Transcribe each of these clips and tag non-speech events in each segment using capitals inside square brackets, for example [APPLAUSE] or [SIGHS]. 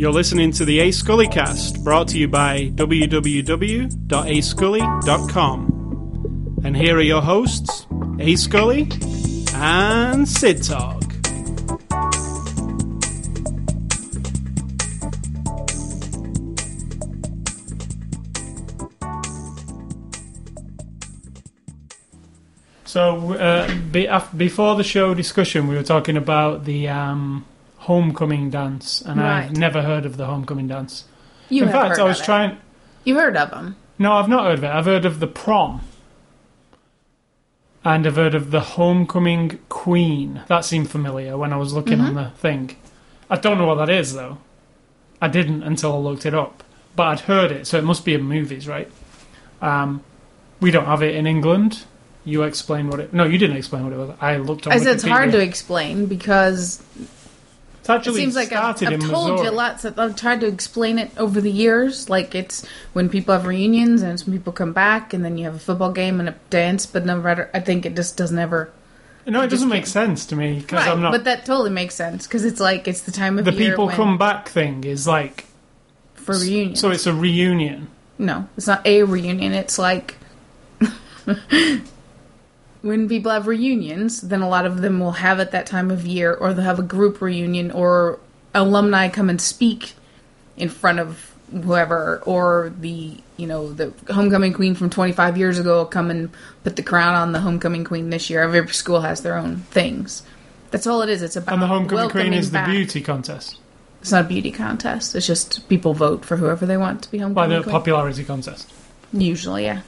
You're listening to the A Scully cast, brought to you by www.ascully.com. And here are your hosts, A Scully and Sid Talk. So, uh, be, af- before the show discussion, we were talking about the um, homecoming dance, and I've never heard of the homecoming dance. You In fact, heard I was it. trying. You heard of them? No, I've not heard of it. I've heard of the prom. And I've heard of the homecoming queen. That seemed familiar when I was looking Mm-hmm. on the thing. I don't know what that is, though. I didn't until I looked it up. But I'd heard it, so it must be in movies, right? Um, we don't have it in England. You explain what it. No, you didn't explain what it was. I looked on I said it's hard to explain because It's it actually seems like I've, started I've in told Missouri. you lots. Of, I've tried to explain it over the years. Like it's when people have reunions and some people come back, and then you have a football game and a dance. But no matter, I think it just doesn't ever. No, it doesn't make sense to me because Right, I'm not. but that totally makes sense because it's like it's the time of the year people when- come back thing is like for reunion. so it's a reunion. No, it's not a reunion. It's like [LAUGHS] when people have reunions, then a lot of them will have it that time of year, or they'll have a group reunion, or alumni come and speak in front of whoever, or the you know the homecoming queen from 25 years ago will come and put the crown on the homecoming queen this year. Every school has their own things. That's all it is. It's about And the homecoming queen is the beauty contest. It's not a beauty contest. It's just people vote for whoever they want to be homecoming. By the queen. popularity contest. Usually, yeah.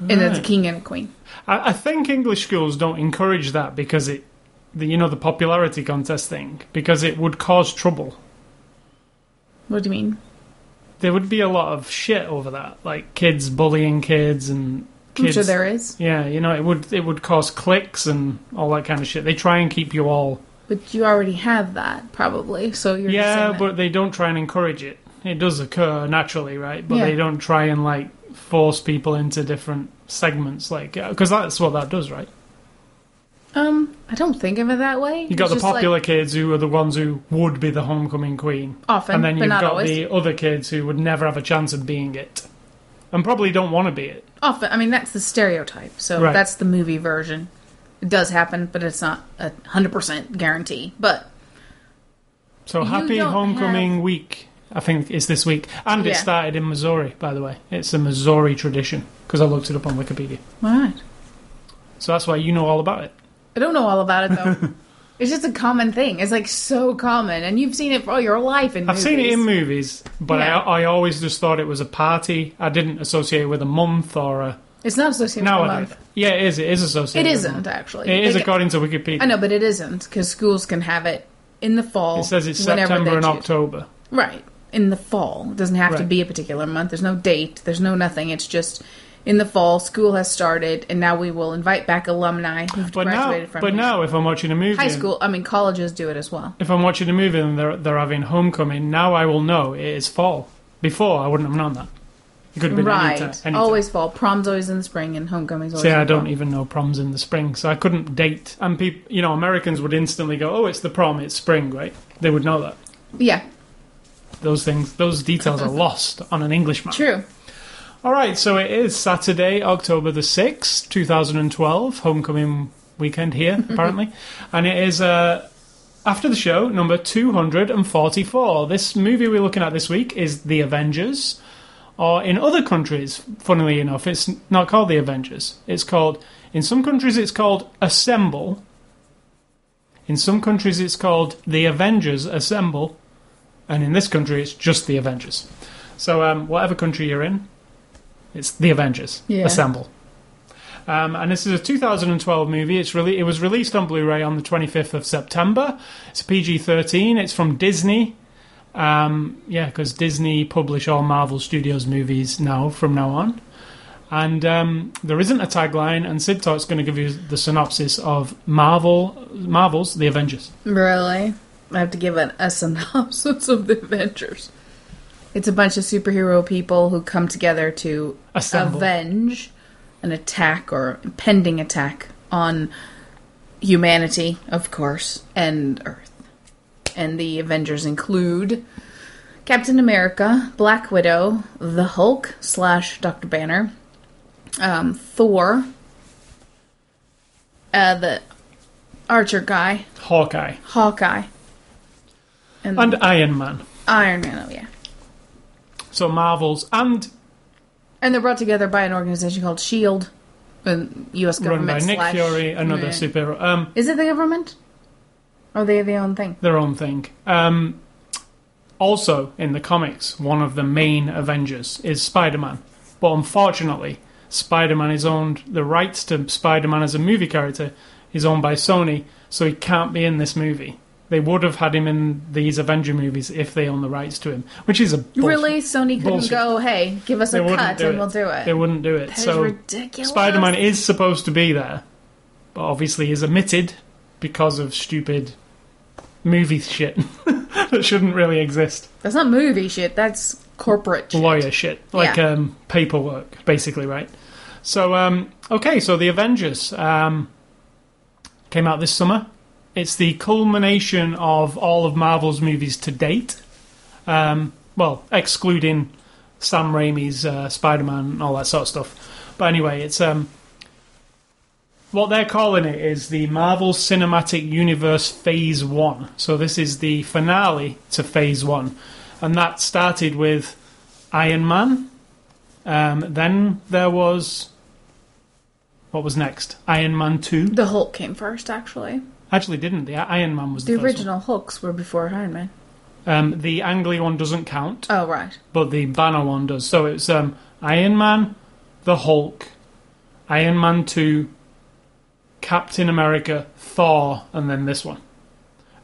And that's a king and a queen. I, I think English schools don't encourage that because it, the, you know, the popularity contest thing, because it would cause trouble. What do you mean? There would be a lot of shit over that, like kids bullying kids and I'm kids. sure there is. Yeah, you know, it would it would cause cliques and all that kind of shit. They try and keep you all. But you already have that, probably. So you're yeah, but they don't try and encourage it. It does occur naturally, right? But Yeah. they don't try and like force people into different segments, like because that's what that does, right? Um, I don't think of it that way. You got It's the just like- popular kids who are the ones who would be the homecoming queen, often, and then you've got always. the other kids who would never have a chance of being it, and probably don't want to be it. Often, I mean that's the stereotype. So Right. that's the movie version. It does happen, but it's not a hundred percent guarantee. But So happy homecoming have- week! I think it's this week, and it Yeah. started in Missouri, by the way. It's a Missouri tradition because I looked it up on Wikipedia. all right, So that's why you know all about it. I don't know all about it though. [LAUGHS] it's just a common thing. It's like so common, and you've seen it for all your life in I've seen it in movies, but Yeah. I, I always just thought it was a party. I didn't associate it with a month or a. It's not associated with a month. Yeah, it is. It is It associated. with a isn't month. actually. It is They- according to Wikipedia. I know, but it isn't because schools can have it in the fall. It says it's whenever September they and choose. October. Right. In the fall. It doesn't have to be a particular month. There's no date. There's no nothing. It's just in the fall, school has started, and now we will invite back alumni who've But now, from but now, if I'm watching a movie, high school. I mean, colleges do it as well. if I'm watching a movie and they're they're having homecoming, now I will know it is fall. Before I wouldn't have known that. It could have been any Right. time. any time. Always fall. Prom's always in the spring, and homecoming's always. See, I don't fall. even know proms in the spring, so I couldn't date. And people, you know, Americans would instantly go, "Oh, it's the prom, it's spring," right? They would know that. Yeah. Those things, those details are lost on an English map. True. All right, so it is Saturday, October the 6th, 2012, homecoming weekend here, [LAUGHS] apparently. and it is, uh, after the show, number 244. This movie we're looking at this week is The Avengers. Or in other countries, funnily enough, it's not called The Avengers. It's called, in some countries, it's called Assemble. In some countries, it's called The Avengers Assemble. And in this country, it's just The Avengers. So, um, whatever country you're in, it's The Avengers Yeah. Assemble. Um, and this is a 2012 movie. It's really it was released on Blu-ray on the 25th of September. It's PG-13. It's from Disney. Um, yeah, because Disney publish all Marvel Studios movies now from now on. And um, there isn't a tagline. And Sid Talk's going to give you the synopsis of Marvel Marvel's The Avengers. Really? I have to give it a synopsis of the Avengers. It's a bunch of superhero people who come together to Assemble. avenge an attack or impending attack on humanity, of course, and Earth. And the Avengers include Captain America, Black Widow, the Hulk slash Doctor Banner, um, Thor, uh, the Archer guy, Hawkeye Hawkeye, and, and Iron Man. Iron Man. Oh yeah, So Marvels and and they're brought together by an organization called Shield, and U.S. government. run by Nick Fury, another Yeah. superhero. Um, Is it the government? Or they their own thing? their own thing. Um, also, in the comics, one of the main Avengers is Spider Man. But unfortunately, Spider Man is owned, the rights to Spider Man as a movie character is owned by Sony, so he can't be in this movie. They would have had him in these Avenger movies if they owned the rights to him, which is a bullshit. Really, Sony couldn't Bullshit. go, "Hey, give us They a wouldn't cut do and it. we'll do it." They wouldn't do it. That is so ridiculous. Spider Man is supposed to be there, but obviously is omitted because of stupid movie shit [LAUGHS] that shouldn't really exist. That's not movie shit. That's corporate shit. Lawyer shit, like Yeah. um, paperwork, basically, right? So, um, okay, so the Avengers um, came out this summer. It's the culmination of all of Marvel's movies to date. Um, well, excluding Sam Raimi's uh, Spider-Man and all that sort of stuff. But anyway, it's um, what they're calling it is the Marvel Cinematic Universe Phase One. So this is the finale to Phase One, and that started with Iron Man. Um, then there was what was next? Iron Man Two. The Hulk came first, actually. Actually, didn't the Iron Man was the, The original Hulks were before Iron Man. Um, the Ang Lee one doesn't count, Oh, right. but the Banner one does. So it's um, Iron Man, the Hulk, Iron Man Two, Captain America, Thor, and then this one.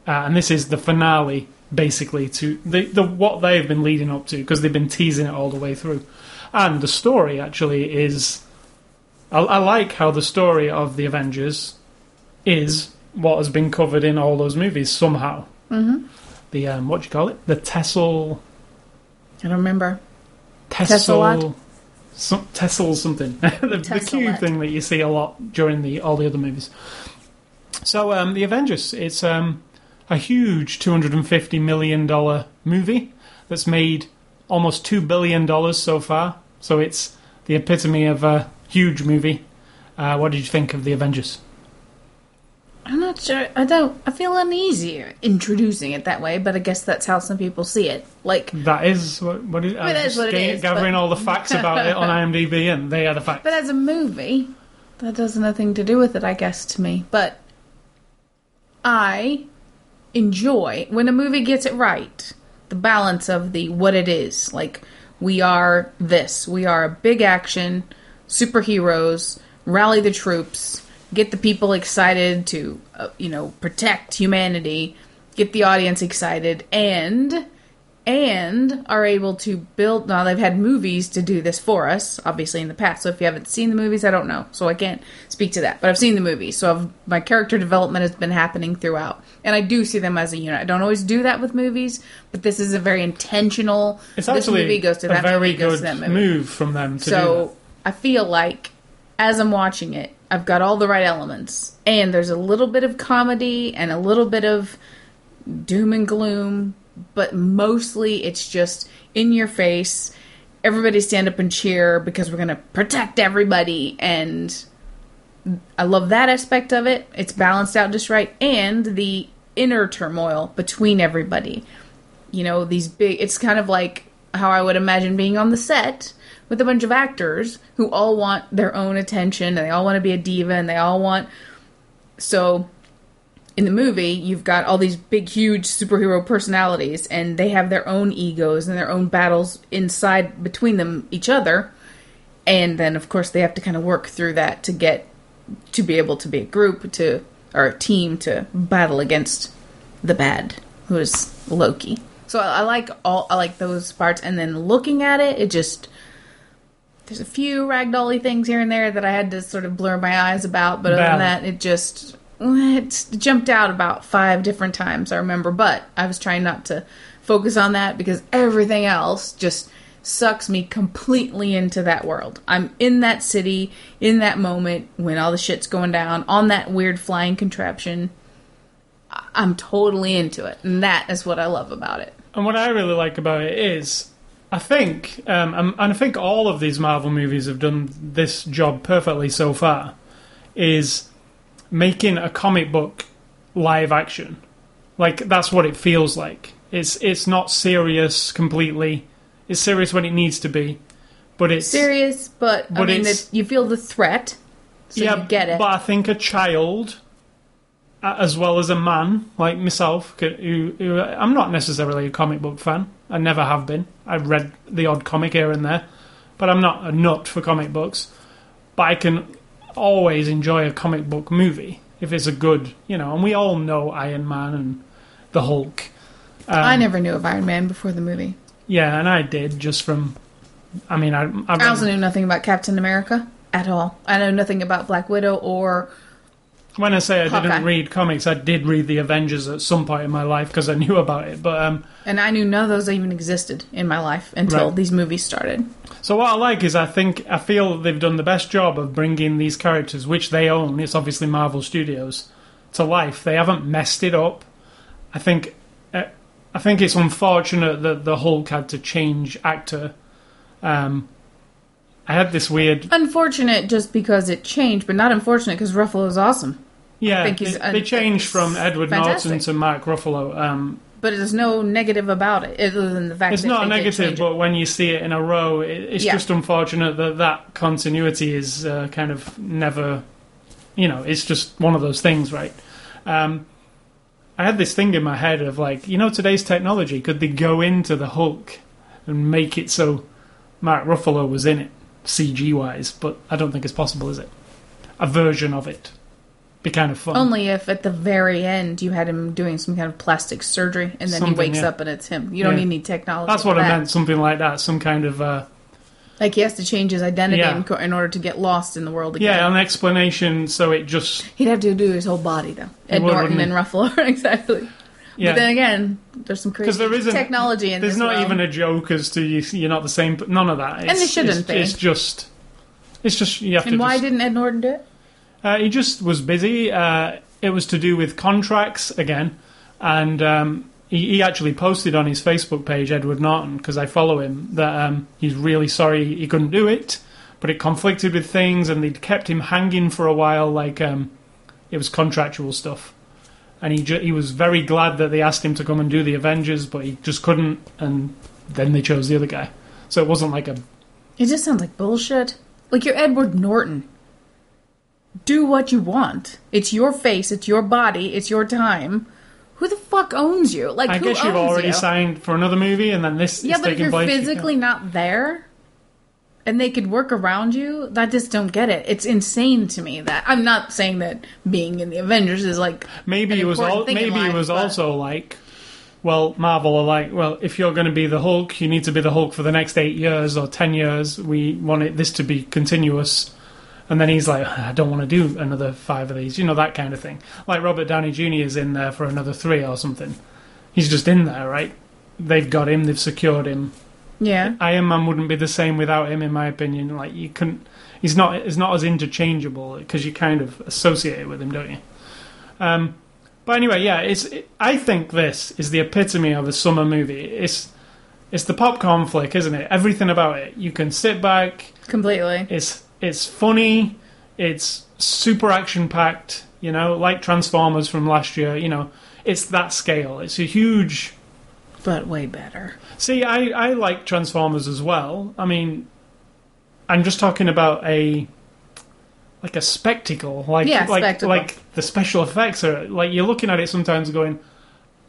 Uh, and this is the finale, basically, to the, the what they've been leading up to because they've been teasing it all the way through. And the story actually is. I, I like how the story of the Avengers is what has been covered in all those movies somehow. Mm-hmm. The um, what do you call it? The Tessel. I don't remember. Tessel. Some, Tessel something. [LAUGHS] the, the cube thing that you see a lot during the all the other movies. So um, the Avengers, it's um, a huge two hundred and fifty million dollar movie that's made almost two billion dollars so far. So it's the epitome of a huge movie. Uh, what did you think of the Avengers? I'm not sure. I don't. I feel uneasy introducing it that way, but I guess that's how some people see it. Like, That is what, what is, I It was is just what it ga- gathering but- all the facts about it on [LAUGHS] IMDb, and they are the facts. but as a movie, that does nothing to do with it, I guess, to me. But I enjoy when a movie gets it right. The balance of the what it is. Like, we are this. We are a big action, superheroes, rally the troops, get the people excited to, uh, you know, protect humanity, get the audience excited, and and are able to build now they've had movies to do this for us obviously in the past. So if you haven't seen the movies i don't know. So i can't speak to that. But i've seen the movies. So I've, my character development has been happening throughout. And i do see them as a unit. I don't always do that with movies but this is a very intentional It's this actually movie goes to a that very movie good to that movie. move from them to do that. so I feel like as I'm watching it, I've got all the right elements, and there's a little bit of comedy and a little bit of doom and gloom, but mostly it's just in your face. Everybody stand up and cheer because we're gonna protect everybody, and I love that aspect of it. It's balanced out just right, and the inner turmoil between everybody. You know these big it's kind of like how i would imagine being on the set with a bunch of actors who all want their own attention and they all want to be a diva and they all want so in the movie you've got all these big huge superhero personalities and they have their own egos and their own battles inside between them each other and then of course they have to kind of work through that to get to be able to be a group to or a team to battle against the bad who is loki. So I, I like all i like those parts and then looking at it it just there's a few ragdolly things here and there that i had to sort of blur my eyes about but other than that it just eh, it jumped out about five different times i remember but i was trying not to focus on that because everything else just sucks me completely into that world. I'm in that city, in that moment when all the shit's going down, on that weird flying contraption. I'm totally into it, and that is what I love about it. And what I really like about it is, I think, um, and I think all of these Marvel movies have done this job perfectly so far, is making a comic book live action. Like that's what it feels like. It's it's not serious completely. It's serious when it needs to be, but it's Serious, but, I mean, that you feel the threat, so yeah, you get it. But I think a child, as well as a man like myself, who, who I'm not necessarily a comic book fan. I never have been. I've read the odd comic here and there, but I'm not a nut for comic books. But I can always enjoy a comic book movie if it's a good, you know. And we all know Iron Man and the Hulk. Um, I never knew of Iron Man before the movie. Yeah, and I did just from. I mean, I, I, I also knew nothing about Captain America at all. I know nothing about Black Widow or when I say I Hawkeye. didn't read comics, I did read the Avengers at some point in my life because I [LAUGHS] knew about it. But um, And I knew none of those even existed in my life until Right. these movies started. So what I like is I think I feel they've done the best job of bringing these characters, which they own. It's obviously Marvel Studios, to life. They haven't messed it up. I think uh, I think it's unfortunate that the Hulk had to change actor. Um, I had this weird, Unfortunate just because it changed, but not unfortunate because Ruffalo is awesome. Yeah. think he's they, they changed from Edward fantastic. Norton to Mark Ruffalo. Um, But there's no negative about it, other than the fact it's not negative, but when you see it in a row, it, it's Yeah. just unfortunate that that continuity is uh, kind of never, you know, it's just one of those things, right? Um, I had this thing in my head of like, you know, today's technology, could they go into the Hulk and make it so Mark Ruffalo was in it, CG wise? But I don't think it's possible, is it? A version of it. Be kind of fun. Only if at the very end you had him doing some kind of plastic surgery and then Something, he wakes yeah. up and it's him. You don't Yeah. need any technology. That's for what I that. meant, something like that, some kind of. Uh, Like he has to change his identity Yeah. in, co- in order to get lost in the world again. yeah, an explanation so it just. He'd have to do his whole body though. Ed would, Norton wouldn't and Ruffalo, [LAUGHS] exactly. Yeah. But then again, there's some crazy Because there isn't technology in There's this not realm. even a joke as to you, you're not the same. But None of that. It's, they shouldn't it's, be. It's just. It's just you have and to. why just, didn't Ed Norton do it? Uh, he just was busy. Uh, it was to do with contracts again, and um, he, he actually posted on his Facebook page, Edward Norton, because I follow him, that um, he's really sorry he couldn't do it, but it conflicted with things, and they'd kept him hanging for a while, like um, it was contractual stuff. And he ju- he was very glad that they asked him to come and do the Avengers, but he just couldn't, and then they chose the other guy. So it wasn't like a It just sounds like bullshit. Like you're Edward Norton. Do what you want. It's your face. It's your body. It's your time. Who the fuck owns you? Like I guess you've already you? signed for another movie, and then this Yeah, but if you're place. physically not there, and they could work around you, I just don't get it. It's insane to me that I'm not saying that being in the Avengers is like maybe it was all, maybe it was but- also like, well, Marvel are like, well, if you're going to be the Hulk, you need to be the Hulk for the next eight years or ten years. We want it, this to be continuous. And then he's like, I don't want to do another five of these, you know, that kind of thing. Like Robert Downey Jr. is in there for another three or something. He's just in there, right? They've got him, they've secured him. yeah. Iron Man wouldn't be the same without him, in my opinion. Like you couldn't, he's not, he's not as interchangeable because you kind of associate it with him, don't you? Um, but anyway, yeah, it's. It, I think this is the epitome of a summer movie. It's, it's the popcorn flick, isn't it? Everything about it. You can sit back. Completely. It's, it's funny. It's super action packed. You know, like Transformers from last year. You know, it's that scale. It's a huge. But way better. See, I, I like Transformers as well. I mean, I'm just talking about a like a spectacle, like Yeah, like spectacle. like the special effects are like you're looking at it sometimes going,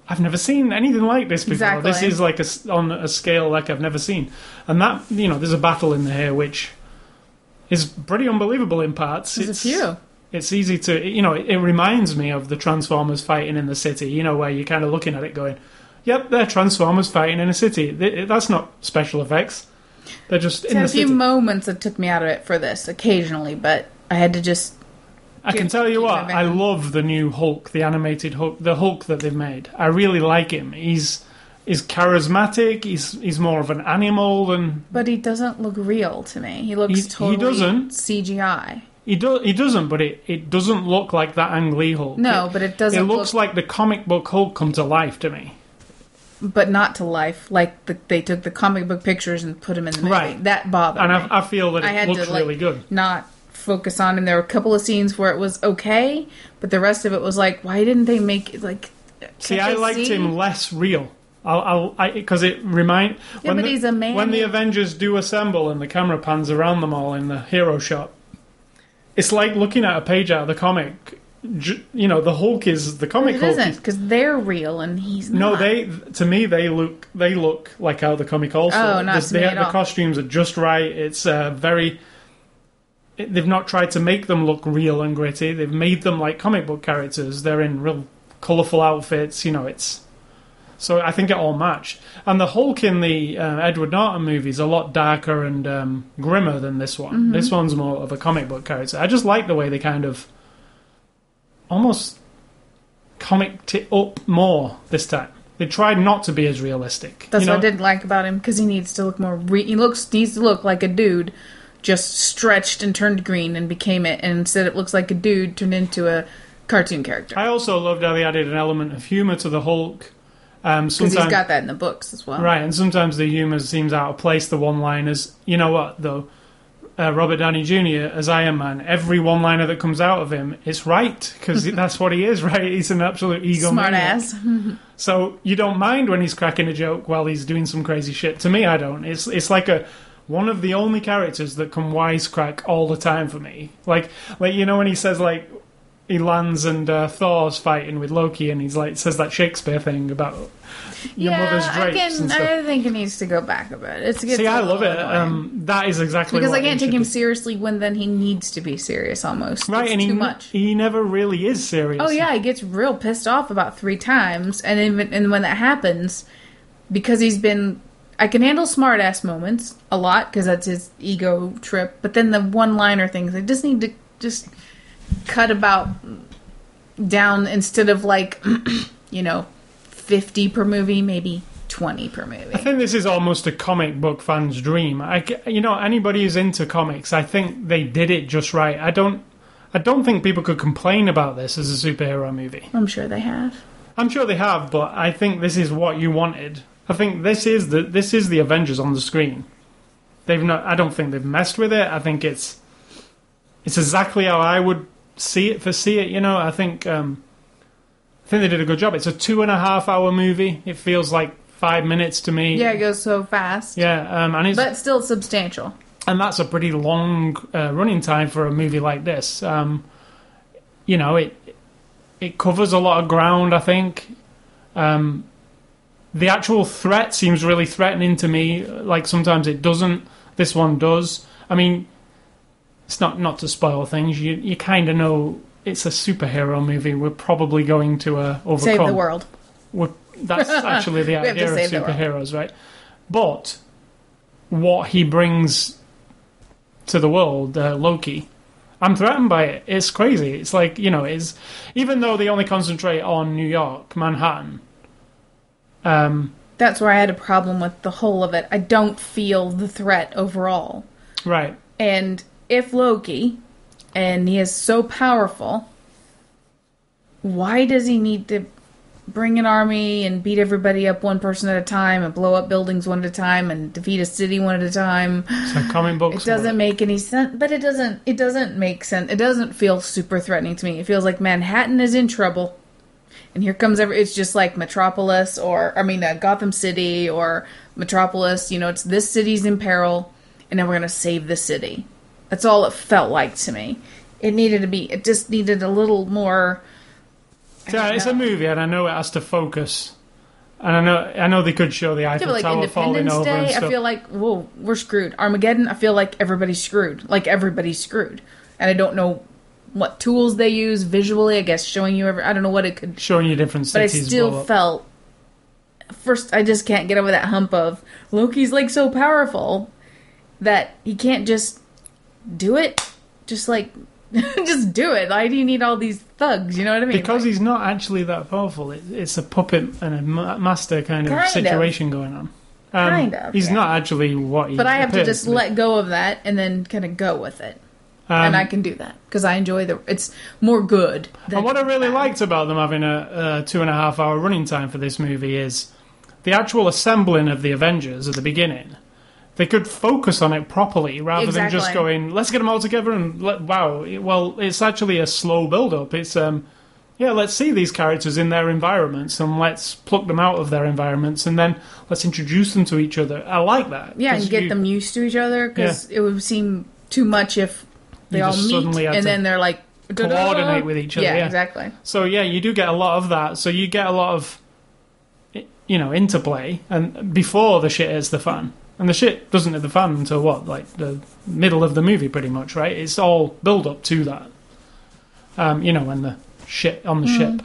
I've never seen anything like this before. Exactly. This is like a on a scale like I've never seen, and that you know, there's a battle in here which is pretty unbelievable in parts. There's it's, a few. It's easy to you know, it, it reminds me of the Transformers fighting in the city. You know, where you're kind of looking at it going. Yep, they're Transformers fighting in a city. Th- That's not special effects. They're just It in the a few moments that took me out of it for this occasionally, but I had to just I can tell you what. I love the new Hulk, the animated Hulk, the Hulk that they've made. I really like him. He's is charismatic. He's he's more of an animal than But he doesn't look real to me. He looks He- he totally doesn't. CGI. he does. He doesn't, but it, it doesn't look like that Ang Lee Hulk. No, it, but it doesn't It looks look- like the comic book Hulk come to life to me. but not to life. Like the, they took the comic book pictures and put them in the movie. Right. That bothered And me. I, I feel that I it had looks to like really good. not focus on him. There were a couple of scenes where it was okay, but the rest of it was like, why didn't they make it like? See, I liked see? him less real. I'll, I'll, because it remind Yeah, when the, he's a man. when the Avengers do assemble and the camera pans around them all in the hero shot. It's like looking at a page out of the comic. You know, the Hulk is the comic It Hulk. isn't because they're real and he's No, not. they to me they look they look like out of the comic also. Oh, not This- to me they- at the costumes are just right. It's uh, very. it- They've not tried to make them look real and gritty. They've made them like comic book characters. They're in real colourful outfits. You know, it's so I think it all matched. And the Hulk in the uh, Edward Norton movie is a lot darker and um, grimmer than this one. Mm-hmm. This one's more of a comic book character. I just like the way they kind of almost comicked it up more this time. They tried not to be as realistic. That's you know? what I didn't like about him because he needs to look more. Re- he looks needs to look like a dude, just stretched and turned green and became it. And instead, it looks like a dude turned into a cartoon character I also loved how they added an element of humour to the Hulk. Um, because he's got that in the books as well. right, and sometimes the humour seems out of place. The one-liners, you know what though? Uh, Robert Downey Jr. as Iron Man, every one-liner that comes out of him it's right because that's what he is. [LAUGHS] Right, he's an absolute ego Smart ass. [LAUGHS] So you don't mind when he's cracking a joke while he's doing some crazy shit. To me, I don't. It's it's like a one of the only characters that can wisecrack all the time for me. Like like you know when he says like he lands and uh, Thor's fighting with Loki and he's like says that Shakespeare thing about your yeah, mother's I drapes can. and stuff. I think it needs to go back a bit. It's gets See, I love it. Um, that is exactly because what I can't take him be. seriously when then he needs to be serious almost. Right, it's and he too much. he never really is serious. Oh yeah, he gets real pissed off about three times, and and when that happens, because he's been, I can handle smart ass moments a lot because that's his ego trip. But then the one liner things, I just need to just cut about down instead of like, [CLEARS THROAT] you know, fifty per movie, maybe twenty per movie. I think this is almost a comic book fan's dream. I, you know, anybody who's into comics, I think they did it just right. I don't, I don't think people could complain about this as a superhero movie. I'm sure they have. I'm sure they have, but I think this is what you wanted. I think this is the this is the Avengers on the screen. They've not. I don't think they've messed with it. I think it's it's exactly how I would see it for see it. You know, I think um, I think they did a good job. It's a two and a half hour movie. It feels like five minutes to me. Yeah, it goes so fast, Yeah, um, and it's but still substantial. and that's a pretty long uh, running time for a movie like this. Um, you know, it it covers a lot of ground. I think um, the actual threat seems really threatening to me. Like sometimes it doesn't. This one does. I mean, it's not not to spoil things. You you kind of know it's a superhero movie. We're probably going to uh, overcome. Save the world. We're, that's [LAUGHS] actually the We have to idea of save the world. superheroes, right? But what he brings to the world, uh, Loki, I'm threatened by it. It's crazy. It's like you know, it's even though they only concentrate on New York, Manhattan. Um, That's where I had a problem with the whole of it. I don't feel the threat overall. right. And if Loki, and he is so powerful, why does he need to bring an army and beat everybody up one person at a time and blow up buildings one at a time and defeat a city one at a time? Comic books. It doesn't make any sense, but it doesn't. It doesn't make sense. It doesn't feel super threatening to me. It feels like Manhattan is in trouble, and here comes every. It's just like Metropolis, or I mean, uh, Gotham City, or Metropolis. You know, it's this city's in peril, and then we're gonna save the city. That's all it felt like to me. It needed to be. It just needed a little more. Yeah, it's know. a movie, and I know it has to focus. And I know, I know they could show the Eiffel feel like Tower falling over and Day. stuff. I feel like whoa, we're screwed. Armageddon. I feel like everybody's screwed. Like everybody's screwed, and I don't know what tools they use visually. I guess showing you every. I don't know what it could. showing you different cities. But I still felt. First, I just can't get over that hump of Loki's like so powerful that he can't just do it. Just like [LAUGHS] Just do it. Why do you need all these thugs? You know what I mean? because he's not actually that powerful. It, it's a puppet and a master kind of Kind of. situation going on. Um, Kind of, He's yeah. not actually what he. but I have to just to let go of that and then kind of go with it. Um, and I can do that because I enjoy the. It's more good. And what I really bad. liked about them having a, a two and a half hour running time for this movie is the actual assembling of the Avengers at the beginning. They could focus on it properly rather than just going, "Let's get them all together." And let, wow, well, it's actually a slow build up. It's um, yeah, let's see these characters in their environments and let's pluck them out of their environments and then let's introduce them to each other. I like that. Yeah, and get you- them used to each other because it would seem too much if they You all meet and then they're like "Da-da." coordinate with each other, Yeah, yeah. exactly. So yeah, you do get a lot of that. So you get a lot of, you know, interplay, and before the shit is the fan, and the shit doesn't hit the fan until what, like the middle of the movie, pretty much, right? It's all build up to that. Um, you know, when the shit on the ship,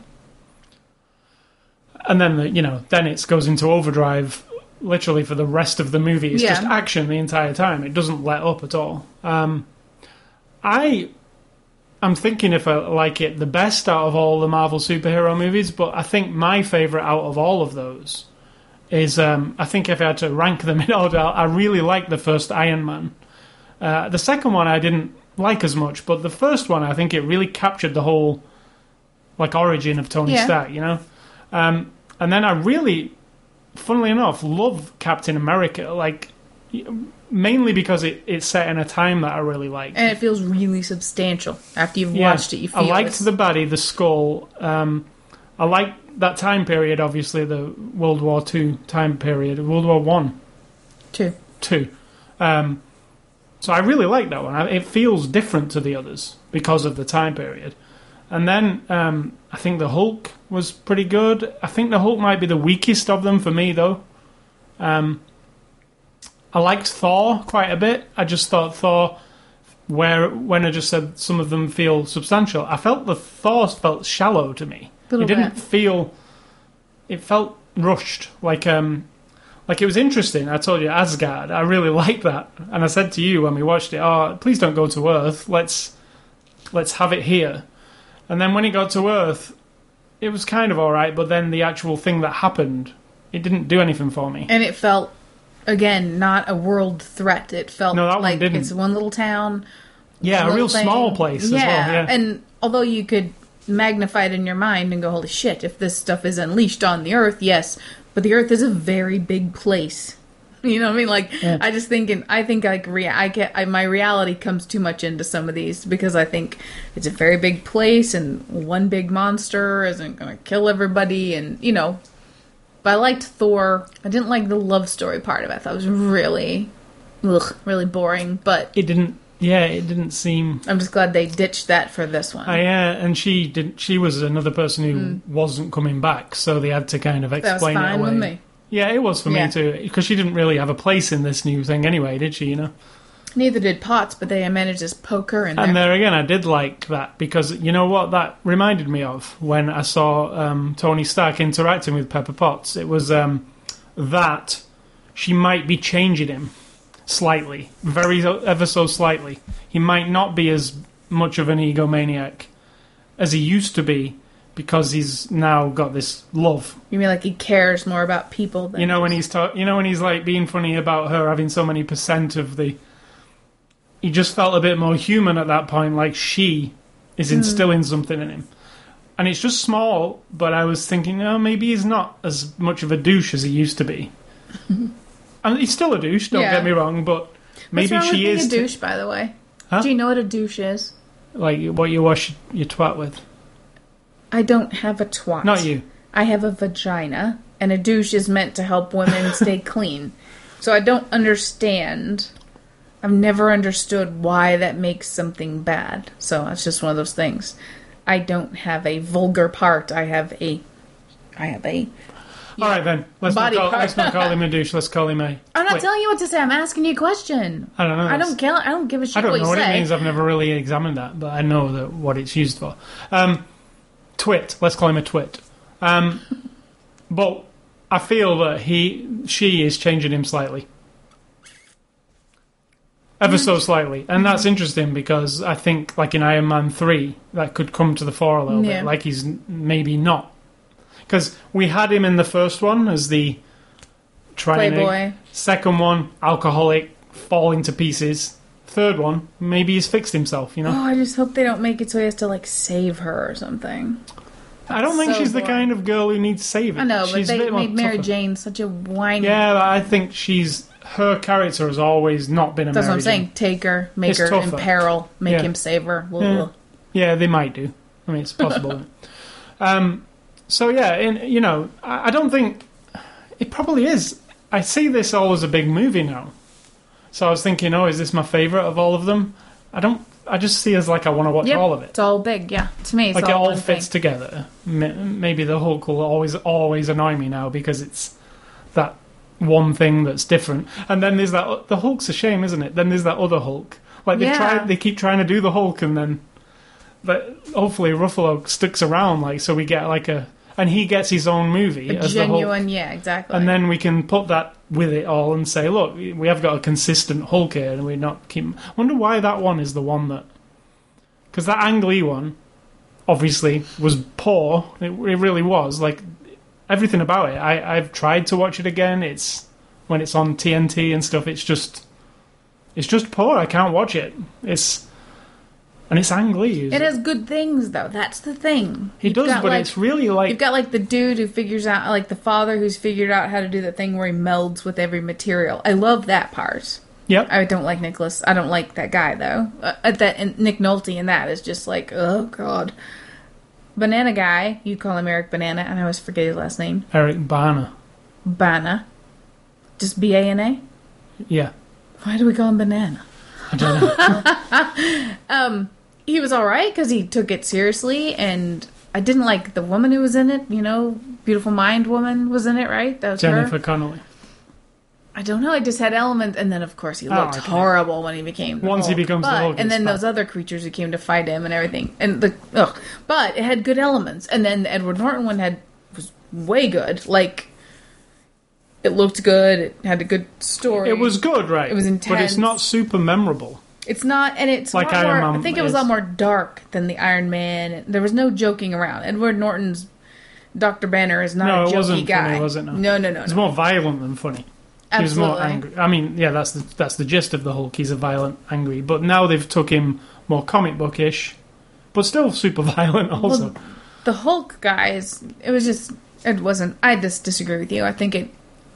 and then the, you know, then it goes into overdrive. Literally for the rest of the movie, it's Yeah. just action the entire time. It doesn't let up at all. Um, I I'm thinking if I like it the best out of all the Marvel superhero movies, but I think my favorite out of all of those is um, I think if I had to rank them [LAUGHS] in order, I really like the first Iron Man. Uh, the second one I didn't like as much, but the first one I think it really captured the whole like origin of Tony Yeah. Stark, you know. Um, and then I really, funnily enough, love Captain America, like mainly because it, it's set in a time that I really like. And it feels really substantial after you've Yeah. watched it. You feel I liked it's- the body, the skull. Um, I liked that time period. Obviously, the World War Two time period, World War One, two, two. Um, so I really like that one. It feels different to the others because of the time period. And then um, I think the Hulk was pretty good. I think the Hulk might be the weakest of them for me, though. Um, I liked Thor quite a bit. I just thought Thor, where when I just said some of them feel substantial, I felt the Thor felt shallow to me. Little it didn't bit. feel. It felt rushed, like um, like it was interesting. I told you Asgard. I really [LAUGHS] liked that, and I said to you when we watched it, "Oh, please don't go to Earth. Let's let's have it here." And then when it got to Earth, it was kind of all right, but then the actual thing that happened, it didn't do anything for me. And it felt, again, not a world threat. It felt No, like it's one little town. Yeah, a real thing. small place as well. Yeah, And although you could magnify it in your mind and go, holy shit, if this stuff is unleashed on the earth, yes. But the earth is a very big place. [LAUGHS] You know what I mean? Like, Yeah. I just think, in, I think like rea- I get I, my reality comes too much into some of these because I think it's a very big place and one big monster isn't going to kill everybody, and you know. But I liked Thor. I didn't like the love story part of it. I thought it was really, ugh, really boring. But it didn't. Yeah, it didn't seem. I'm just glad they ditched that for this one. Uh, yeah, and she didn't. She was another person who wasn't coming back, so they had to kind of Mm. that was explain it fine away. with me. Yeah, it was for Yeah. me too, because she didn't really have a place in this new thing anyway, did she? You know. Neither did Potts, but they managed to poke her in there. And there again, I did like that because you know what that reminded me of when I saw um, Tony Stark interacting with Pepper Potts. It was um, that she might be changing him slightly, very ever so slightly. He might not be as much of an egomaniac as he used to be because he's now got this love. you mean like he cares more about people than You know when he's ta- you know when he's like being funny about her having so many percent of the. He just felt a bit more human at that point, like she is hmm. instilling something in him, and it's just small. But I was thinking, oh, maybe he's not as much of a douche as he used to be. [LAUGHS] and he's still a douche. Don't Yeah. get me wrong, but What's maybe wrong with she being is a douche, by the way. Huh? Do you know what a douche is? like what you wash your twat with. I don't have a twat. Not you. I have a vagina, and a douche is meant to help women [LAUGHS] stay clean. So I don't understand. I've never understood why that makes something bad. So it's just one of those things. I don't have a vulgar part. I have a. I have a. All right then. Let's not, call, part. let's not call him a douche. Let's call him a. I'm not Wait, telling you what to say. I'm asking you a question. I don't know. I That's- don't care. I don't give a shit I don't what know you what say. it means. I've never really examined that, but I know that what it's used for. Um, twit. Let's call him a twit. Um, [LAUGHS] but I feel that he, she is changing him slightly. ever so slightly, and that's interesting because I think, like in Iron Man three, that could come to the fore a little Yeah. bit. Like he's n- maybe not, because we had him in the first one as the trying to- Playboy. Second one, alcoholic, falling to pieces. Third one, maybe he's fixed himself. You know, Oh, I just hope they don't make it so he has to like save her or something. I don't think so she's the boring. kind of girl who needs saving. I know, but she's a they made Mary tougher. Jane such a whiny. Yeah, but I think she's her character has always not been a That's what I'm saying. Jane. Take her, make It's her tougher. in peril, make Yeah. him save her. Blah, Yeah. blah. Yeah, they might do. I mean, it's possible. [LAUGHS] um, so yeah, and you know, I, I don't think it probably is. I see this all as a big movie now. So I was thinking, oh, is this my favorite of all of them? I don't. I just see it as like I want to watch Yep, all of it. It's all big, yeah. To me, it's Like it all all one fits thing. together. M- Maybe the Hulk will always always annoy me now because it's that one thing that's different. And then there's that the Hulk's a shame, isn't it? Then there's that other Hulk. Like they Yeah. try, they keep trying to do the Hulk, and then but hopefully Ruffalo sticks around, like so we get like a and he gets his own movie A as the Hulk. yeah, exactly. And then we can put that with it all and say, look, we have got a consistent Hulk here, and we're not keep. Wonder why that one is the one that, because that Ang Lee one, obviously was poor. It, it really was. Like everything about it, I I've tried to watch it again. It's when it's on TNT and stuff. It's just, it's just poor. I can't watch it. It's, and it's Ang Lee. it has good things, though. That's the thing. he You've does, but like, it's really like You've got like the dude who figures out, like the father who's figured out how to do the thing where he melds with every material. I love that part. yep. I don't like Nicholas. I don't like that guy though. Uh, that and Nick Nolte in that is just like, oh god. Banana guy, you call him Eric Banana, and I always forget his last name. Eric Bana. Bana, just B A N A. Yeah. Why do we call him Banana? I don't know. [LAUGHS] He was all right because he took it seriously, and I didn't like the woman who was in it. You know, beautiful mind woman was in it, right? That was Jennifer her. Connelly. I don't know. It just had elements, and then of course he Oh, looked okay. horrible when he became. The Once he Hulk. becomes the Hulk, and then fine. those other creatures who came to fight him and everything, and the ugh. But it had good elements, and then the Edward Norton one had was way good. Like it looked good. It had a good story. It was good, right? It was intense, but it's not super memorable. It's not, and it's Like Iron more, Man I think it was a lot more dark than the Iron Man. There was no joking around. Edward Norton's Doctor Banner is not No, a it jokey wasn't guy. funny, was it? No. no, no, no. It's no. more violent than funny. He was more angry. I mean, yeah, that's the that's the gist of the Hulk. He's a violent, angry. But now they've took him more comic bookish, but still super [LAUGHS] violent. Also, Well, the Hulk guys, it was just, it wasn't. I just disagree with you. I think it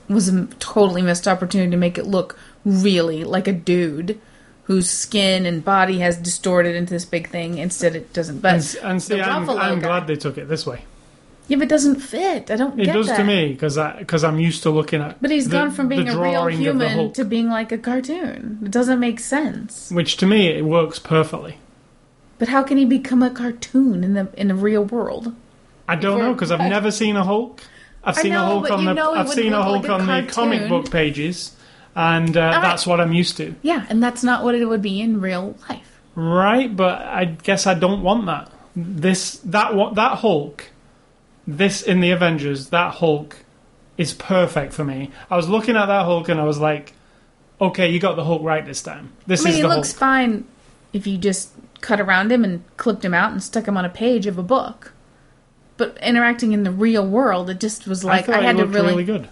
was a totally missed opportunity to make it look really like a dude whose skin and body has distorted into this big thing. Instead, it doesn't. But and, and see, I'm, I'm glad they took it this way. yeah, but it doesn't fit. I don't It does that. to me because because I'm used to looking at. But he's the- gone from being a real human to being like a cartoon. It doesn't make sense. which to me it works perfectly. But how can he become a cartoon in the in the real world? I don't know because I've never seen a Hulk. I've seen a Hulk on the I've seen a Hulk like a on the comic book pages, and uh, that's what I'm used to. Yeah, and that's not what it would be in real life. Right, but I guess I don't want that. This that what that Hulk, this in the Avengers, that Hulk is perfect for me. I was looking at that Hulk and I was like, okay, you got the Hulk right this time. This I mean, is he looks Hulk. fine if you just cut around him and clipped him out and stuck him on a page of a book. But interacting in the real world, it just was like thought I, had to really. really good.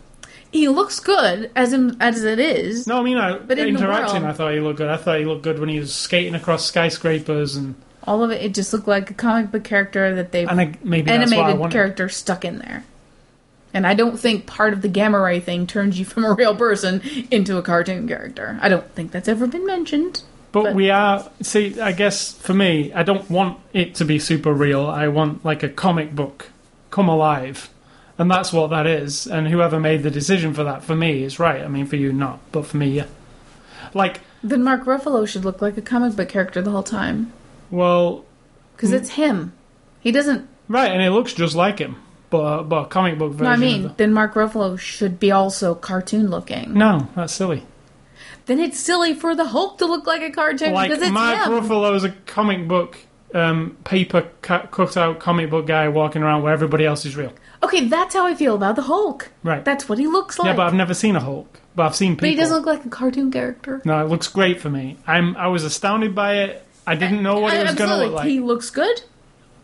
He looks good as him as it is. No, I mean, I, But in interacting, world- I thought he looked good. I thought he looked good when he was skating across skyscrapers and All of it, it just looked like a comic book character that and I, maybe that's what I animated character stuck in there. And I don't think part of the gamma ray thing turns you [LAUGHS] from a real person into a cartoon character. I don't think that's ever been mentioned. But, But- we are. See, I guess for me, I don't want it to be super real. I want like a comic book come alive, and that's what that is. And whoever made the decision for that, for me, is right. I mean, for you, not, but for me, yeah. Like, Then Mark Ruffalo should look like a comic book character the whole time well, because Hmm. it's him. He doesn't. right, and it looks just like him, but but a comic book version. No, I mean, the- then Mark Ruffalo should be also cartoon looking. no, that's silly. Then it's silly for the Hulk to look like a cartoon Like because it's Mark him. Ruffalo is a comic book um, paper cut, cut out comic book guy walking around where everybody else is real. Okay, that's how I feel about the Hulk. Right. That's what he looks like. Yeah, but I've never seen a Hulk. But I've seen people. But he doesn't look like a cartoon character. No, it looks great for me. I'm. I was astounded by it. I didn't know what it was going to look like. He looks good.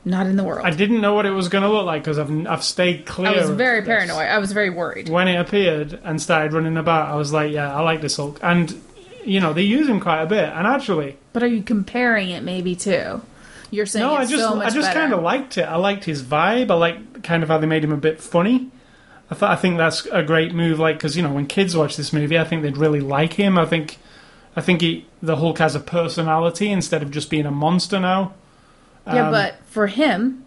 Not in the world. I didn't know what it was going to look like because I've I've stayed clear. I was very paranoid. I was very worried. When it appeared and started running about, I was like, yeah, I like this Hulk, and you know they use him quite a bit. And actually, But are you comparing it maybe too? You're saying no, I just so I just kind of liked it. I liked his vibe. I liked kind of how they made him a bit funny. I thought I think that's a great move. Like because you know when kids watch this movie, I think they'd really like him. I think I think he, the Hulk has a personality instead of just being a monster now. yeah, Um, but for him,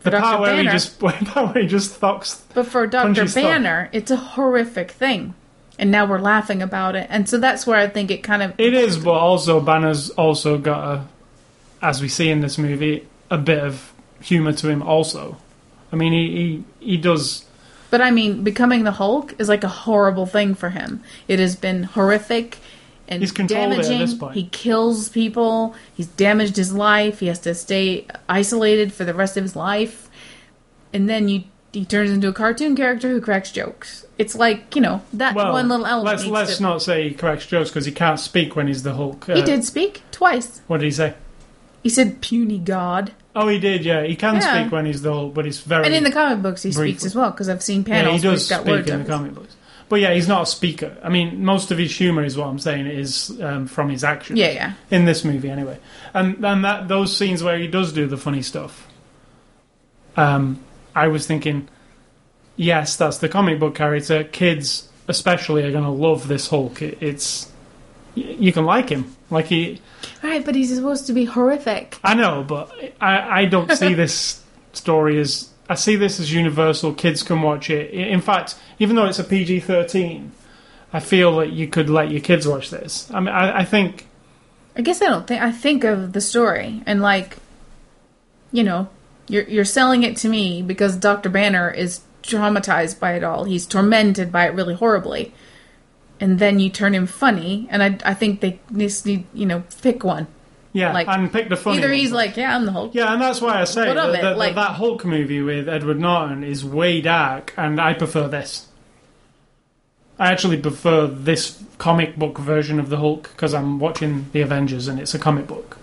for the Dr. Part where he just [LAUGHS] part where he just thucks but for stuff. Banner, it's a horrific thing. And now we're laughing about it. And so that's where I think it kind of It is, [LAUGHS] but also Banner's also got a, as we see in this movie, a bit of humour to him. Also, I mean, he he, he does. But I mean, becoming the Hulk is like a horrible thing for him. It has been horrific and He's controlled it at damaging. this point. He kills people. He's damaged his life. He has to stay isolated for the rest of his life. And then you he turns into a cartoon character who cracks jokes. It's like you know that Well, one little element. let's let's to- not say he cracks jokes because he can't speak when he's the Hulk. He Uh, did speak twice. What did he say? He said "puny god," Oh, he did. Yeah, he can Yeah. speak when he's the Hulk, but he's very. and in the comic books he speaks Briefly. as well because I've seen yeah, panels he where does he's got speak words in the comic books. But yeah, he's not a speaker. I mean, most of his humour is what I'm saying is um, from his actions. Yeah, yeah. in this movie anyway. And and that those scenes where he does do the funny stuff, um, I was thinking, yes, that's the comic book character. Kids especially are going to love this Hulk. It, it's you can like him, like he. Right, but he's supposed to be horrific. I know, but I I don't see [LAUGHS] this story as. I see this as universal. Kids can watch it. In fact, even though it's a PG thirteen, I feel that you could let your kids watch this. I mean, I, I think I guess I don't think I think of the story and like, you know, you're you're selling it to me because Doctor Banner is traumatized by it all. He's tormented by it really horribly, and then you turn him funny. And I I think they just need you know pick one. yeah, Like, and pick the funny. Either he's like, yeah, I'm the Hulk. Yeah, and that's why I say that, that, Like- that Hulk movie with Edward Norton is way dark, and I prefer this. I actually prefer this comic book version of the Hulk because I'm watching the Avengers and it's a comic book.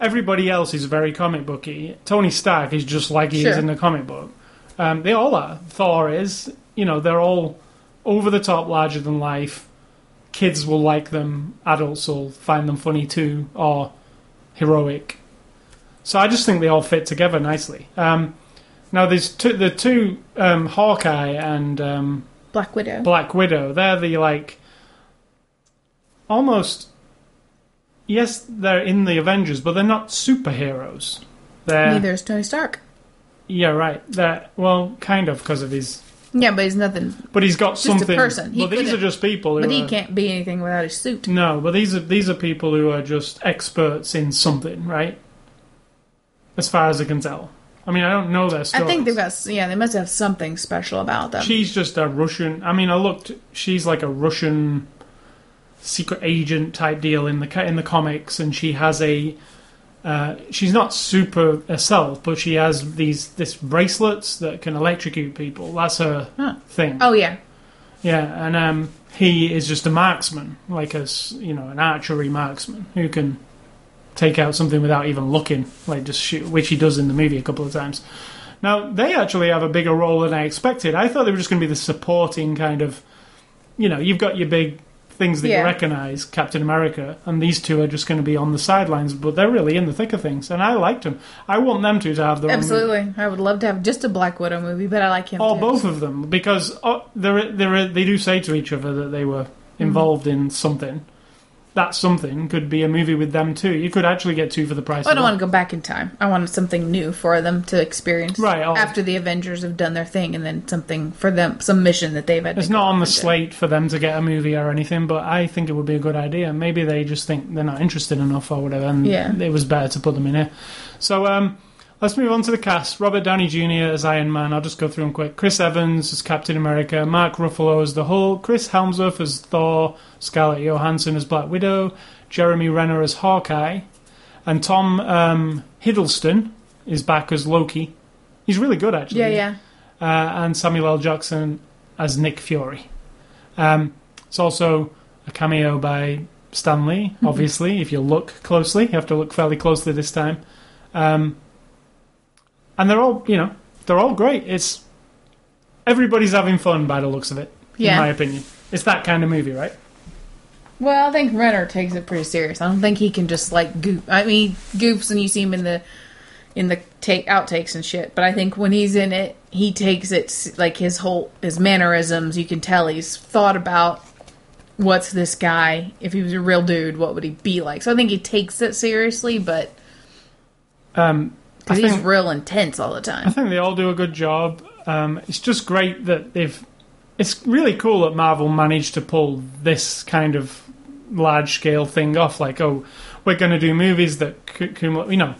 Everybody else is very comic booky. Tony Stark is just like he is in the comic book. Um, they all are. Thor is. You know, they're all over the top, larger than life. Kids will like them. Adults will find them funny too, or heroic. So I just think they all fit together nicely. Um, now there's two, the two um, Hawkeye and um, Black Widow. Black Widow. They're the like almost. Yes, they're in the Avengers, but they're not superheroes. They're Neither is Tony Stark. yeah, right. They're well, kind of because of his. Yeah, but he's nothing. But he's got a something. person. He But these are just people who But he are- can't be anything without his suit. No, but these are these are people who are just experts in something, right? As far as I can tell. I mean, I don't know their I think they've got yeah, they must have something special about them. She's just a Russian. I mean, I looked. She's like a Russian secret agent type deal in the in the comics, and she has a. Uh, she's not super herself, but she has these this bracelets that can electrocute people. That's her Huh. thing. oh yeah, Yeah, and um, he is just a marksman, like a s- you know an archery marksman who can take out something without even looking, like just shoot, which he does in the movie a couple of times. Now they actually have a bigger role than I expected. I thought they were just going to be the supporting kind of, you know, you've got your big things that Yeah. you recognise, Captain America, and these two are just going to be on the sidelines, but they're really in the thick of things, and I liked them. I want them two to have their own absolutely. I would love to have just a Black Widow movie, but I like him. Or too. both of them, because oh, they're, they're, they do say to each other that they were Mm-hmm. involved in something. That something could be a movie with them too. You could actually get two for the price. I don't want to go back in time. I want something new for them to experience. Right, I'll- After the Avengers have done their thing, and then something for them, some mission that they've had. It's not on the slate for them to get a movie or anything, but I think it would be a good idea. Maybe they just think they're not interested enough or whatever, and Yeah. it was better to put them in here. So um, let's move on to the cast. Robert Downey Jr. as Iron Man. I'll just go through them quick. Chris Evans as Captain America. Mark Ruffalo as the Hulk. Chris Hemsworth as Thor. Scarlett Johansson as Black Widow. Jeremy Renner as Hawkeye. and Tom um, Hiddleston is back as Loki. He's really good, actually. Yeah, yeah. Uh, and Samuel L. Jackson as Nick Fury. Um, it's also a cameo by Stan Lee, obviously, if you look closely. You have to look fairly closely this time. Um, and they're all, you know, they're all great. It's everybody's having fun by the looks of it, Yeah. in my opinion. It's that kind of movie, right? Well, I think Renner takes it pretty serious. I don't think he can just like goop. I mean, he goofs and you see him in the in the take outtakes and shit. But I think when he's in it, he takes it like his whole his mannerisms. You can tell he's thought about what's this guy. If he was a real dude, what would he be like? So I think he takes it seriously, but Um, because he's real intense all the time. I think they all do a good job. Um, it's just great that they've. It's really cool that Marvel managed to pull this kind of large scale thing off. Like, oh, we're going to do movies that c- can, you know,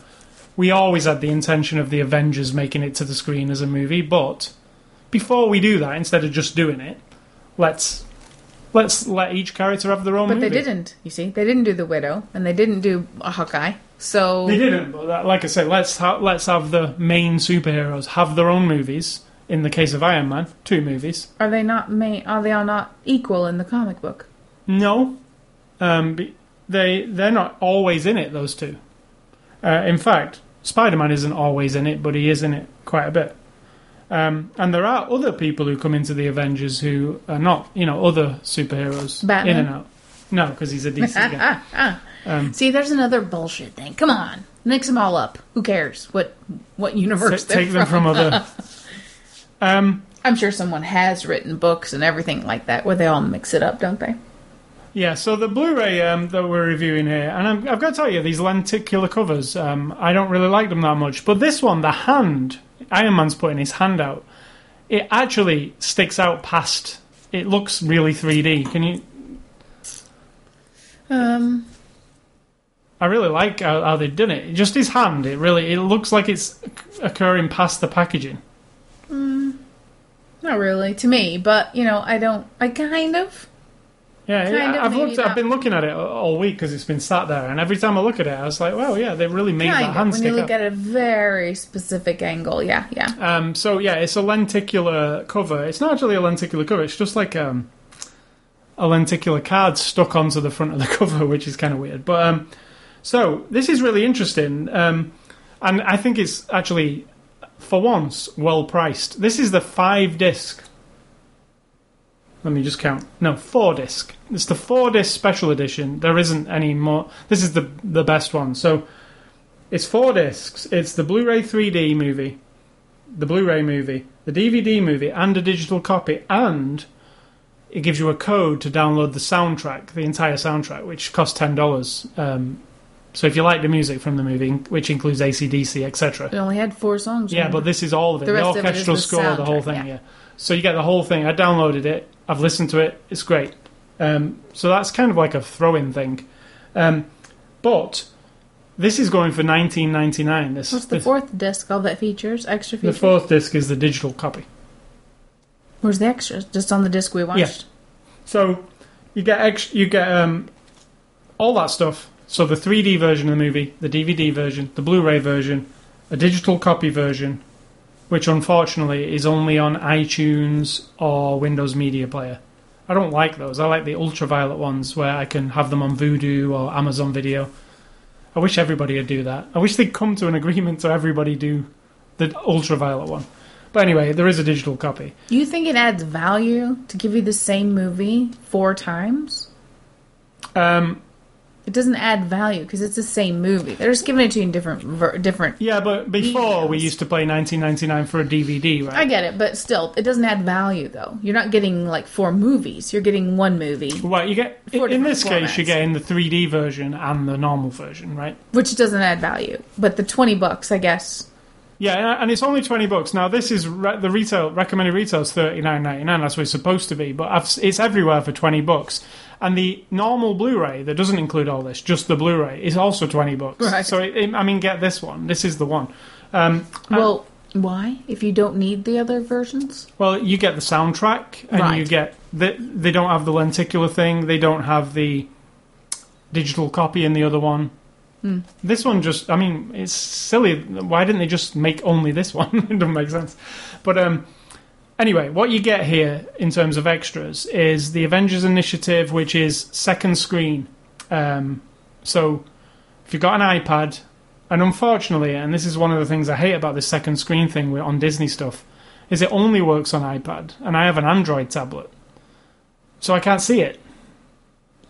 we always had the intention of the Avengers making it to the screen as a movie, but before we do that, instead of just doing it, let's let's let each character have their own But movie. they didn't. You see, they didn't do the widow, and they didn't do a Hawkeye. So They didn't, but that, like I said, let's ha- let's have the main superheroes have their own movies. In the case of Iron Man, two movies. are they not Are they all not equal in the comic book? No, um, they they're not always in it. Those two. Uh, in fact, Spider Man isn't always in it, but he is in it quite a bit. Um, and there are other people who come into the Avengers who are not, you know, other superheroes Batman? in and out. No, because he's a DC guy. [LAUGHS] Um, See, there's another bullshit thing. Come on, mix them all up. Who cares what what universe take them from? from other. [LAUGHS] Um, I'm sure someone has written books and everything like that where they all mix it up, don't they? Yeah, so the Blu-ray um, that we're reviewing here, and I'm, I've got to tell you, these lenticular covers, um, I don't really like them that much. But this one, the hand, Iron Man's putting his hand out, it actually sticks out past. It looks really 3D. Can you? Um, I really like how, how they've done it. Just his hand, it really, it looks like it's occurring past the packaging. not really to me, but you know, I don't. I kind of. Yeah, Kind yeah, I've looked. I've been looking at it all week because it's been sat there, and every time I look at it, I was like, "Wow, yeah, they really made Kind that of. hand When stick you look out." at a very specific angle, yeah, yeah. Um, so yeah, it's a lenticular cover. It's not actually a lenticular cover. It's just like um, a lenticular card stuck onto the front of the [LAUGHS] cover, which is kind of weird. But um, so this is really interesting, um, and I think it's actually, for once, well priced. This is the five disc. Let me just count. No, four disc. It's the four disc special edition. There isn't any more. This is the the best one. So it's four discs. It's the Blu-ray 3D movie the Blu-ray movie, the DVD movie, and a digital copy, and it gives you a code to download the soundtrack, the entire soundtrack, which costs ten dollars. Um, so if you like the music from the movie, which includes ACDC, etc. It only had four songs. Yeah, but this is all of it. The The, rest of it is orchestral the score, the whole thing. yeah. Yeah. So you get the whole thing. I downloaded it. I've listened to it. It's great. Um, so that's kind of like a throw-in thing. Um, but this is going for nineteen ninety nine. This What's the this- fourth disc? All that features, extra the fourth disc is the digital copy. Where's the extras? Just on the disc we watched. So you get ex- you get um, all that stuff. So the 3D version of the movie, the DVD version, the Blu-ray version, a digital copy version, which unfortunately is only on iTunes or Windows Media Player. I don't like those. I like the ultraviolet ones where I can have them on Vudu or Amazon Video. I wish everybody would do that. I wish they'd come to an agreement so everybody do the ultraviolet one. But anyway, there is a digital copy. You think it adds value to give you the same movie four times? Um, It doesn't add value because it's the same movie. They're just giving it to you in different, ver- different. Yeah, but before we used to play 1999 for a DVD, right? I get it, but still, it doesn't add value though. You're not getting like four movies. You're getting one movie, Well, you get Four in different this case you're formats. getting the 3D version and the normal version, right? which doesn't add value. But the twenty bucks, I guess. Yeah, and it's only 20 bucks. Now this is re- the retail recommended retail is 39.99. That's what it's supposed to be, but I've, s- it's everywhere for 20 bucks. And the normal Blu-ray that doesn't include all this, just the Blu-ray, is also 20 bucks. Right. So it, it- I mean, get this one. This is the one. Um, Well, why? If you don't need the other versions? Well, you get the soundtrack, and Right. you get the, they don't have the lenticular thing. They don't have the digital copy in the other one. This one just, I mean, it's silly. Why didn't they just make only this [LAUGHS] one? it doesn't make sense. But um, anyway, what you get here in terms of extras is the Avengers Initiative, which is second screen. Um, so if you've got an iPad, and unfortunately, and this is one of the things I hate about this second screen thing on Disney stuff, is it only works on iPad, and I have an Android tablet, so I can't see it.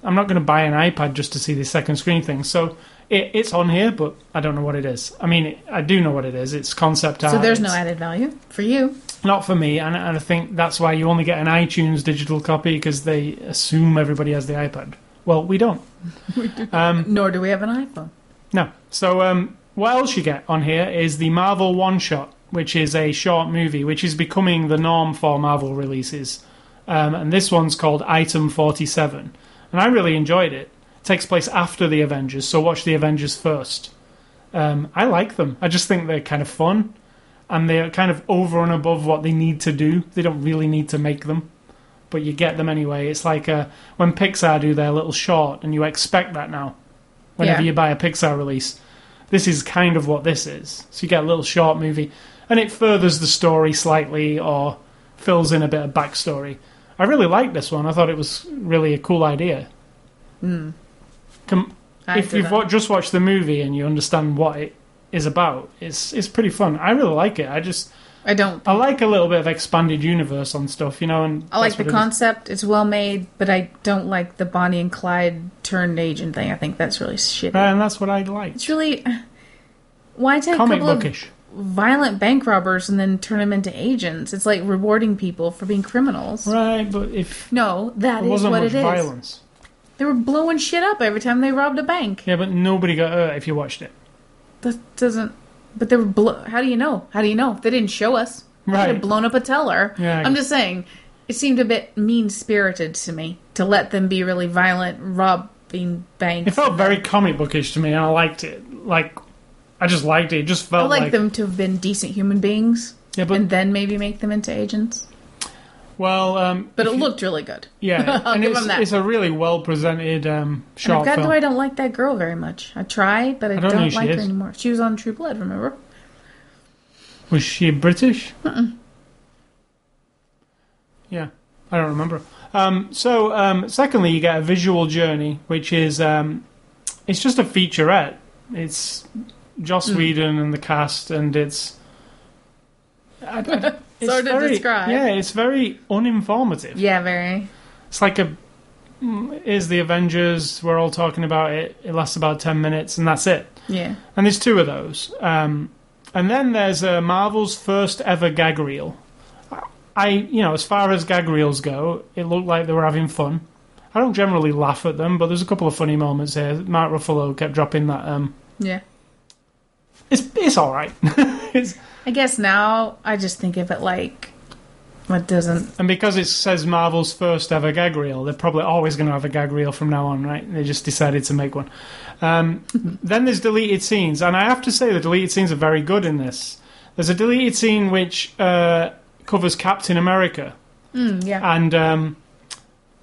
I'm not going to buy an iPad just to see the second screen thing. So it, it's on here, but I don't know what it is. I mean, I do know what it is. It's concept art. So there's no added value for you. not for me, and, and I think that's why you only get an iTunes digital copy because they assume everybody has the iPad. Well, we don't. [LAUGHS] We Um, Nor do we have an iPhone. No. So um, what else you get on here is the Marvel One Shot, which is a short movie, which is becoming the norm for Marvel releases. Um, and this one's called Item 47. And I really enjoyed it. Takes place after the Avengers, so watch the Avengers first. Um, I like them. I just think they're kind of fun. And they're kind of over and above what they need to do. They don't really need to make them. But you get them anyway. It's like uh, when Pixar do their little short, and you expect that now whenever Yeah. you buy a Pixar release. This is kind of what this is. So you get a little short movie, and it furthers the story slightly or fills in a bit of backstory. I really liked this one. I thought it was really a cool idea. Com- If you've wa- just watched the movie and you understand what it is about, it's it's pretty fun. I really like it. I just I don't. I like a little bit of expanded universe on stuff, you know. And I like the it concept. It's well made, but I don't like the Bonnie and Clyde turned agent thing. I think that's really shitty. Uh, and that's what I like. it's really. [SIGHS] Why take Comic a couple bookish. of violent bank robbers and then turn them into agents? It's like rewarding people for being criminals. Right, but if No, that is wasn't what much it is. violence. They were blowing shit up every time they robbed a bank. Yeah, but nobody got hurt if you watched it. That doesn't. But they were. Blo- How do you know? How do you know? They didn't show us. Right. They had blown up a teller. Yeah, I I'm just saying. It seemed a bit mean spirited to me to let them be really violent, robbing banks. It felt very comic bookish to me, and I liked it. Like, I just liked it. It just I felt like like them to have been decent human beings, Yeah, but and then maybe make them into agents. Well, um, But it looked really good. yeah, [LAUGHS] I'll and give it's, them that. it's a really well presented um, And short got film. I don't like that girl very much. I try, but I, don't don't, know who she like her is. anymore. She was on True Blood, remember? Was she British? Yeah, I don't remember. Um, so, um, secondly, you get a visual journey, which is um, it's just a featurette. It's Joss Hmm. Whedon and the cast, and it's. I, I, [LAUGHS] it's Hard to very, describe. Yeah, it's very uninformative. Yeah, very. It's like a. Is the Avengers? We're all talking about it. It lasts about ten minutes, and that's it. Yeah. And there's two of those. Um, and then there's uh, Marvel's first ever gag reel. I, you know, as far as gag reels go, it looked like they were having fun. I don't generally laugh at them, but there's a couple of funny moments here. Mark Ruffalo kept dropping that. Um, Yeah. It's it's all right. [LAUGHS] it's, I guess now I just think of it like what doesn't. and because it says Marvel's first ever gag reel, they're probably always going to have a gag reel from now on, right? They just decided to make one. Um, [LAUGHS] then there's deleted scenes, and I have to say the deleted scenes are very good in this. There's a deleted scene which uh, covers Captain America, Mm, yeah. and um,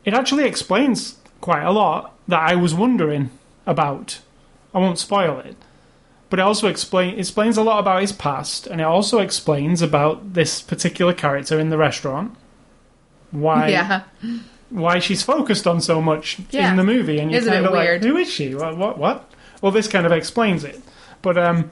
it actually explains quite a lot that I was wondering about. I won't spoil it, but it also explain explains a lot about his past, and it also explains about this particular character in the restaurant. Why? yeah. why she's focused on so much Yeah. in the movie, and you're Isn't kind of like, who is she? What? What? What? Well, this kind of explains it, but um,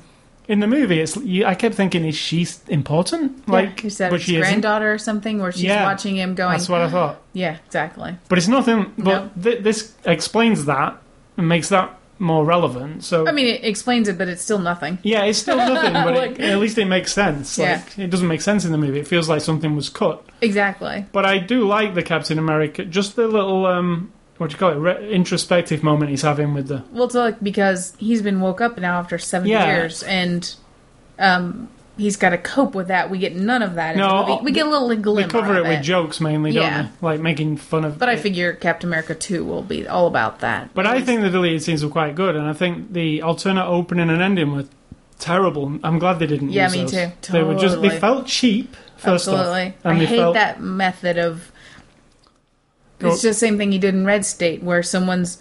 in the movie, it's you, I kept thinking, is she important? Like, yeah. You said but she isn't. granddaughter or something, where she's Yeah. watching him going. That's what I thought. Yeah, exactly. But it's nothing. But No. th- this explains that and makes that more relevant. So I mean, it explains it, but it's still nothing. yeah, it's still nothing, but [LAUGHS] Like- it, at least it makes sense. Yeah. Like it doesn't make sense in the movie. It feels like something was cut. Exactly. But I do like the Captain America. Just the little um, what do you call it? Re- introspective moment he's having with the Well, it's like because he's been woke up now after seven Yeah. years, and um, he's got to cope with that. We get none of that. In No, the movie. we get a little We glimmer. cover it of with jokes mainly, Yeah. don't we? Like making fun of. But I figure Captain America two will be all about that. But I think the deleted scenes were quite good, and I think the alternate opening and ending were terrible. I'm glad they didn't. Yeah, use me those. too. They were just. They felt cheap. First absolutely. off, and I hate felt, that method of. It's just the same thing you did in Red State, where someone's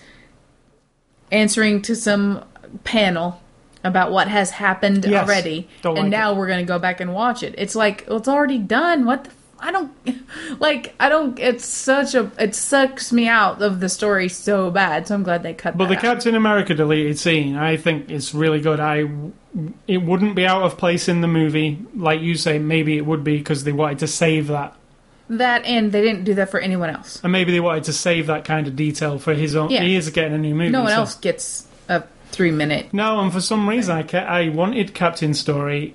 answering to some panel about what has happened Yes. already, Don't and like now we're going to go back and watch it. It's like well, it's already done. What the? I don't [LAUGHS] like. I don't. It's such a. It sucks me out of the story so bad. So I'm glad they cut. But the out. Captain America deleted scene, I think, is really good. I, it wouldn't be out of place in the movie, like you say. Maybe it would be because they wanted to save that, that and they didn't do that for anyone else. and maybe they wanted to save that kind of detail for his own. Yeah. He is getting a new movie. No one so- else gets three minute No, and for some reason, I ca- I wanted Captain story.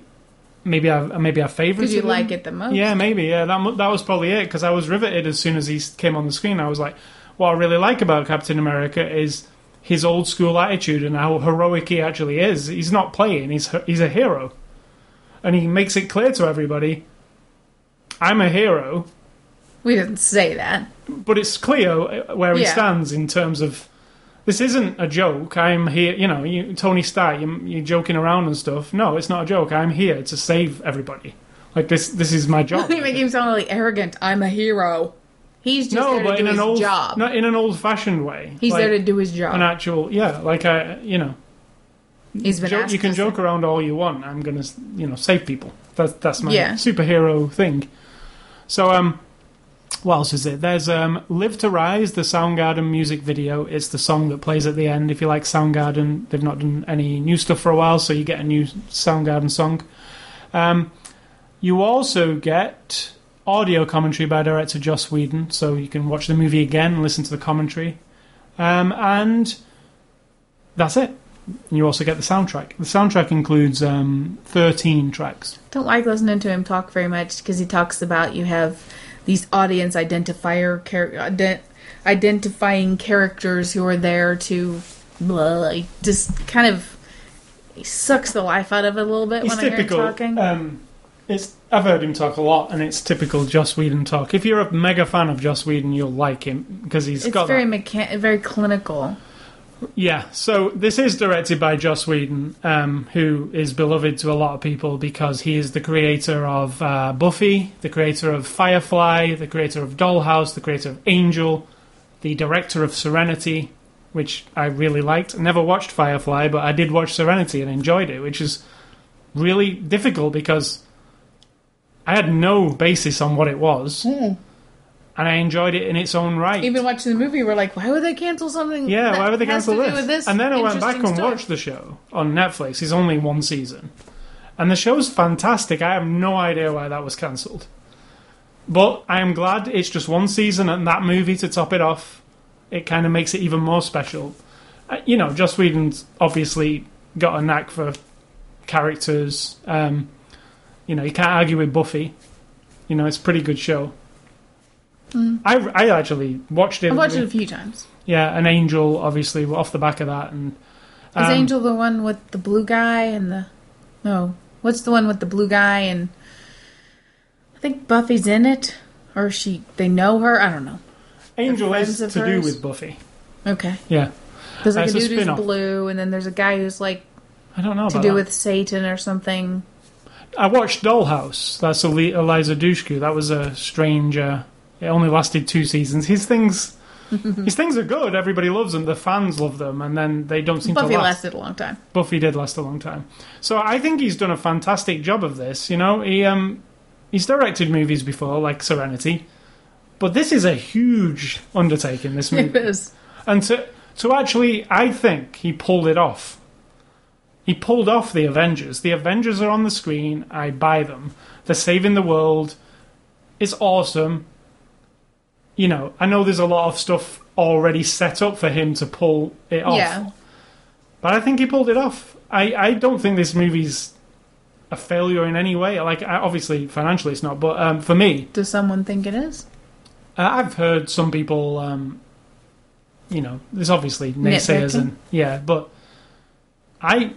Maybe I maybe I favoured because you like it the most. Yeah, maybe. Yeah, that that was probably it because I was riveted as soon as he came on the screen. I was like, what I really like about Captain America is his old school attitude and how heroic he actually is. He's not playing; he's he's a hero, and he makes it clear to everybody, I'm a hero. We didn't say that. But it's clear uh, where he Yeah. stands in terms of. This isn't a joke. I'm here, you know, you, Tony Stark, you, you're joking around and stuff. No, it's not a joke. I'm here to save everybody. Like this, this is my job. [LAUGHS] you make him sound really arrogant. I'm a hero. He's just no, there to but do in an his old, job. not in an old-fashioned way. He's like there to do his job. an actual, yeah, like I, you know, He's been joke, you can to- joke around all you want. I'm gonna, you know, save people. That's that's my Yeah. superhero thing. So, um, what else is it? There's um, "Live to Rise," the Soundgarden music video. It's the song that plays at the end. If you like Soundgarden, they've not done any new stuff for a while, so you get a new Soundgarden song. Um, you also get audio commentary by director Joss Whedon, so you can watch the movie again and listen to the commentary. Um, and that's it. You also get the soundtrack. The soundtrack includes um, 13 tracks. Don't like listening to him talk very much because he talks about you have these audience identifier char- ident- identifying characters who are there to blah, he just kind of sucks the life out of it a little bit It's when I hear him talking. Um, it's I've heard him talk a lot, and it's typical Joss Whedon talk. If you're a mega fan of Joss Whedon, you'll like him because he's it's got very that. very clinical. Yeah, so this is directed by Joss Whedon, um, who is beloved to a lot of people because he is the creator of uh, Buffy, the creator of Firefly, the creator of Dollhouse, the creator of Angel, the director of Serenity, which I really liked. I never watched Firefly, but I did watch Serenity and enjoyed it, which is really difficult because I had no basis on what it was, and I enjoyed it in its own right. Even watching the movie, we're like, why would they cancel something? Yeah, that why would they cancel this? this? And then I went back and stuff? watched the show on Netflix. It's only one season. And the show's fantastic. I have no idea why that was cancelled. But I am glad it's just one season and that movie to top it off. It kind of makes it even more special. Uh, You know, Joss Whedon's obviously got a knack for characters. Um, you know, you can't argue with Buffy. You know, it's a pretty good show. I, I actually watched it. I've watched it a few times. Yeah, an angel, obviously, off the back of that, and Is um, Angel the one with the blue guy and the no? What's the one with the blue guy and I think Buffy's in it, or she they know her. I don't know. Angel is to do with Buffy. Okay, Yeah, there's like It's a a dude who's blue, and then there's a guy who's like I don't know to do that. with Satan or something. I watched Dollhouse. That's Eliza Dushku. That was a strange. Uh, it only lasted two seasons. His things, [LAUGHS] his things are good. Everybody loves them. The fans love them, and then they don't seem Buffy to last. lasted a long time. Buffy did last a long time. So I think he's done a fantastic job of this. You know, he um, he's directed movies before, like Serenity, but this is a huge undertaking. This [LAUGHS] movie. It is. And to to actually, I think he pulled it off. He pulled off the Avengers. The Avengers are on the screen. I buy them. They're saving the world. It's awesome. You know, I know there's a lot of stuff already set up for him to pull it off. Yeah. But I think he pulled it off. I, I don't think this movie's a failure in any way. Like, I- obviously, financially it's not, but um, for me, Does someone think it is? uh, I've heard some people, um, you know, there's obviously naysayers and yeah, but I,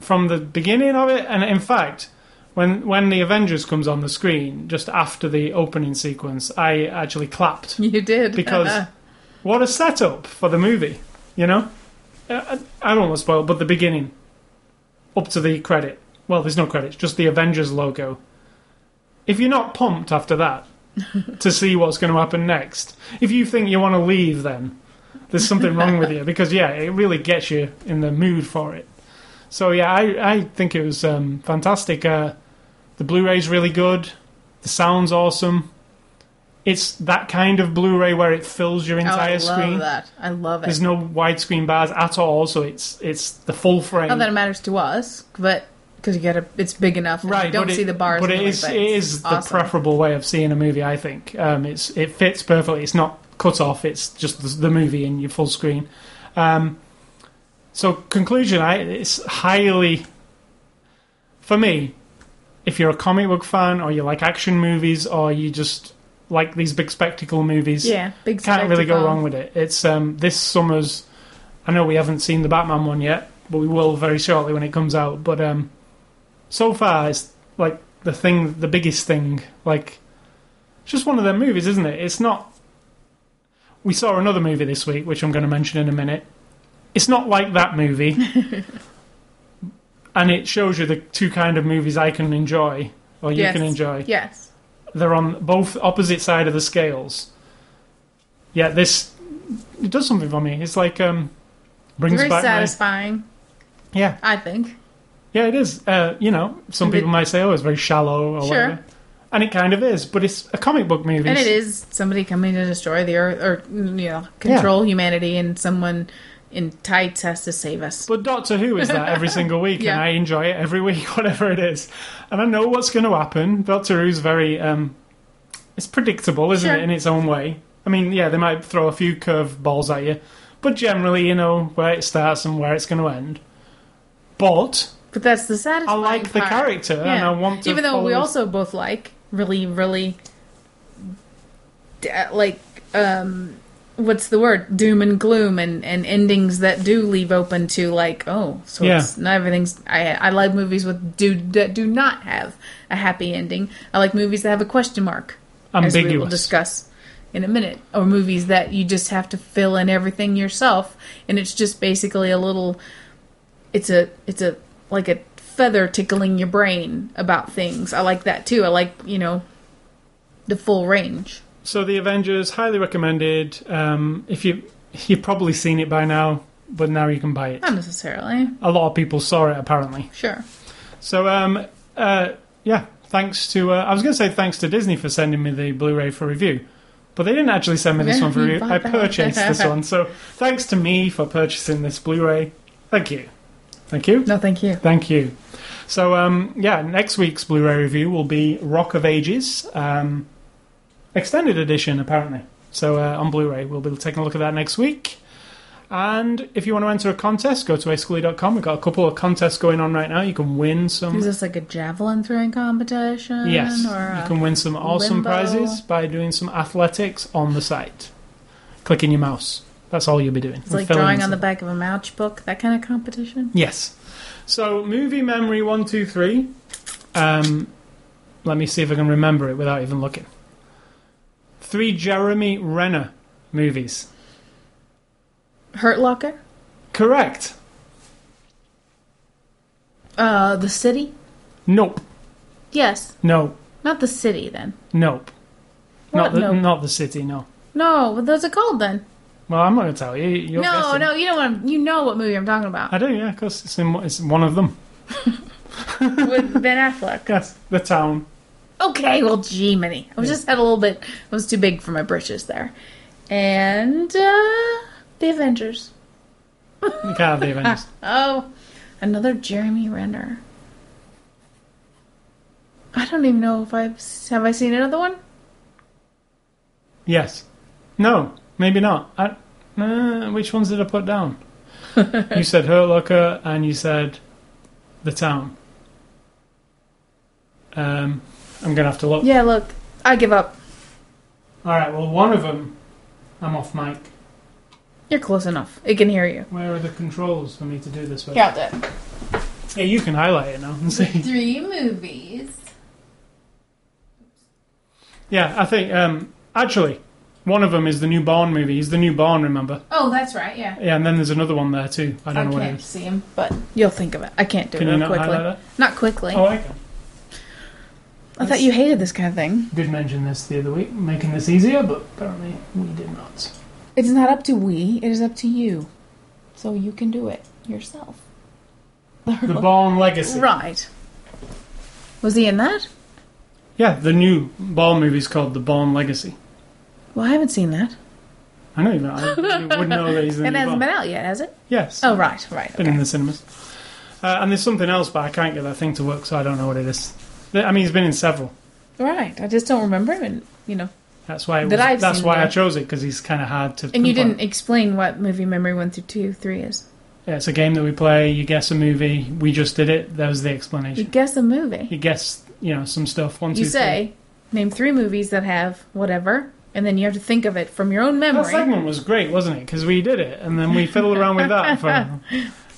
from the beginning of it, and in fact, when when the Avengers comes on the screen just after the opening sequence, I actually clapped [LAUGHS] You did because what a setup for the movie, you know. Uh, I I don't want to spoil, but the beginning, up to the credit. Well, there's no credits, just the Avengers logo. If you're not pumped after that [LAUGHS] to see what's going to happen next, if you think you want to leave, then there's something wrong with you [LAUGHS] because yeah, it really gets you in the mood for it. So yeah, I, I think it was um, fantastic. Uh, the Blu-ray's really good. The sound's awesome. It's that kind of Blu-ray where it fills your Oh, entire I love screen. that. I love it. There's no widescreen bars at all, so it's it's the full frame. Not that it matters to us, but because you get a, it's big enough. right, You don't see it, the bars. But it is it is the preferable way of seeing a movie. I think um, it's it fits perfectly. It's not cut off. It's just the, the movie in your full screen. Um, so conclusion, I it's highly for me. If you're a comic book fan, or you like action movies, or you just like these big spectacle movies, Yeah, big. can't really go wrong with it. It's um, this summer's. I know we haven't seen the Batman one yet, but we will very shortly when it comes out. But um, so far, it's like the thing, the biggest thing. Like, it's just one of their movies, isn't it? It's not. We saw another movie this week, which I'm going to mention in a minute. It's not like that movie, [LAUGHS] and it shows you the two kind of movies I can enjoy, or you Yes. can enjoy Yes. they're on both opposite side of the scales. Yeah, this it does something for me. It's like um brings Very back my, satisfying, yeah I think. yeah it is. Uh, you know, some bit- people might say oh it's very shallow or Sure. whatever, and it kind of is. But it's a comic book movie, And it is somebody coming to destroy the earth or you know control humanity, and someone in tights has to save us. But Doctor Who is that every [LAUGHS] single week, Yeah. and I enjoy it every week, [LAUGHS] whatever it is. And I know what's going to happen. Doctor Who's very, um, it's predictable, isn't Sure. it, in its own way? I mean, yeah, they might throw a few curve balls at you, but generally, you know where it starts and where it's going to end. But But that's the sad I like the part. character, and I want to. Even though we follow- also both like really, really, uh, like, um, what's the word? Doom and gloom, and and endings that do leave open to like, oh, so Yeah. it's not everything's. I I like movies with do that do not have a happy ending. I like movies that have a question mark, as we will ambiguous. discuss in a minute, or movies that you just have to fill in everything yourself, and it's just basically a little. It's a it's a like a feather tickling your brain about things. I like that too. I like you know the full range. So the Avengers, highly recommended. Um, if you you've probably seen it by now, but now you can buy it. Not necessarily. A lot of people saw it apparently. Sure. So um, uh, yeah, thanks to uh, I was going to say thanks to Disney for sending me the Blu-ray for review, but they didn't actually send me this one for review. I purchased this one, so thanks to me for purchasing this Blu-ray. Thank you, thank you, No, thank you. thank you. So um, yeah, next week's Blu-ray review will be Rock of Ages, um, extended edition apparently. So uh, on Blu-ray, we'll be taking a look at that next week. And if you want to enter a contest, go to ascoli.com. We've got a couple of contests going on right now. You can win some Is this like a javelin throwing competition? Yes, Or you can win some awesome limbo. prizes by doing some athletics on the site. Clicking your mouse. That's all you'll be doing. It's like drawing on the back of a match book, that kind of competition. Yes. So, movie memory one, two, three. Um, let me see if I can remember it without even looking. Three Jeremy Renner movies. Hurt Locker? Correct. Uh, The City? Nope. Yes. No. Not The City, then. Nope. What? Not the, Nope. not the city. No. No, what those are called then? Well, I'm not going to tell you. You're no, guessing. no, you know what I'm, you know what movie I'm talking about. I do. Yeah, because it's, in- it's one of them. [LAUGHS] With Ben Affleck. [LAUGHS] Yes, the town. Okay, well, gee, many. I was just had a little bit. I was too big for my britches there, and uh the Avengers. Can't the Avengers. [LAUGHS] Oh, another Jeremy Renner. I don't even know if I've have I seen another one. Yes. No, maybe not. I, uh, which ones did I put down? [LAUGHS] you said Hurt Locker and you said The Town. Um, I'm going to have to look. Yeah, look, I give up. Alright, well, one of them, I'm off mic. You're close enough. It can hear you. Where are the controls for me to do this with? Count it. Yeah, you can highlight it now and see. Three movies. Yeah, I think, um, actually, one of them is the new Bourne movie. He's the new Bourne, remember? Oh, that's right. Yeah. Yeah, and then there's another one there too. I I, don't know I can't is. see him, but you'll think of it. I can't do Can it you not quickly. highlight Not quickly. Oh, I can. I thought you hated this kind of thing. did mention this the other week, making this easier, but apparently we did not. It's not up to we, it is up to you. So you can do it yourself. [LAUGHS] The Bourne Legacy. Right. Was he in that? Yeah, the new movie is called The Bourne Legacy. Well, I haven't seen that. I know you know. I [LAUGHS] wouldn't know that he's in the And It the hasn't been out yet, has it? Yes. Oh, right, right. been in the cinemas. Uh, and there's something else, but I can't get that thing to work, so I don't know what it is. I mean, he's been in several. Right. I just don't remember him, and you know. That's why. It was, I've that's why I chose it because he's kind of hard to. And you didn't explain what movie memory one through two, three is. Yeah, it's a game that we play. You guess a movie. We just did it. That was the explanation. You guess a movie. You guess, you know, some stuff. One, two, You three. say, name three movies that have whatever, and then you have to think of it from your own That memory. segment was great, wasn't it? Because we did it, and then we fiddled around with that. For, [LAUGHS]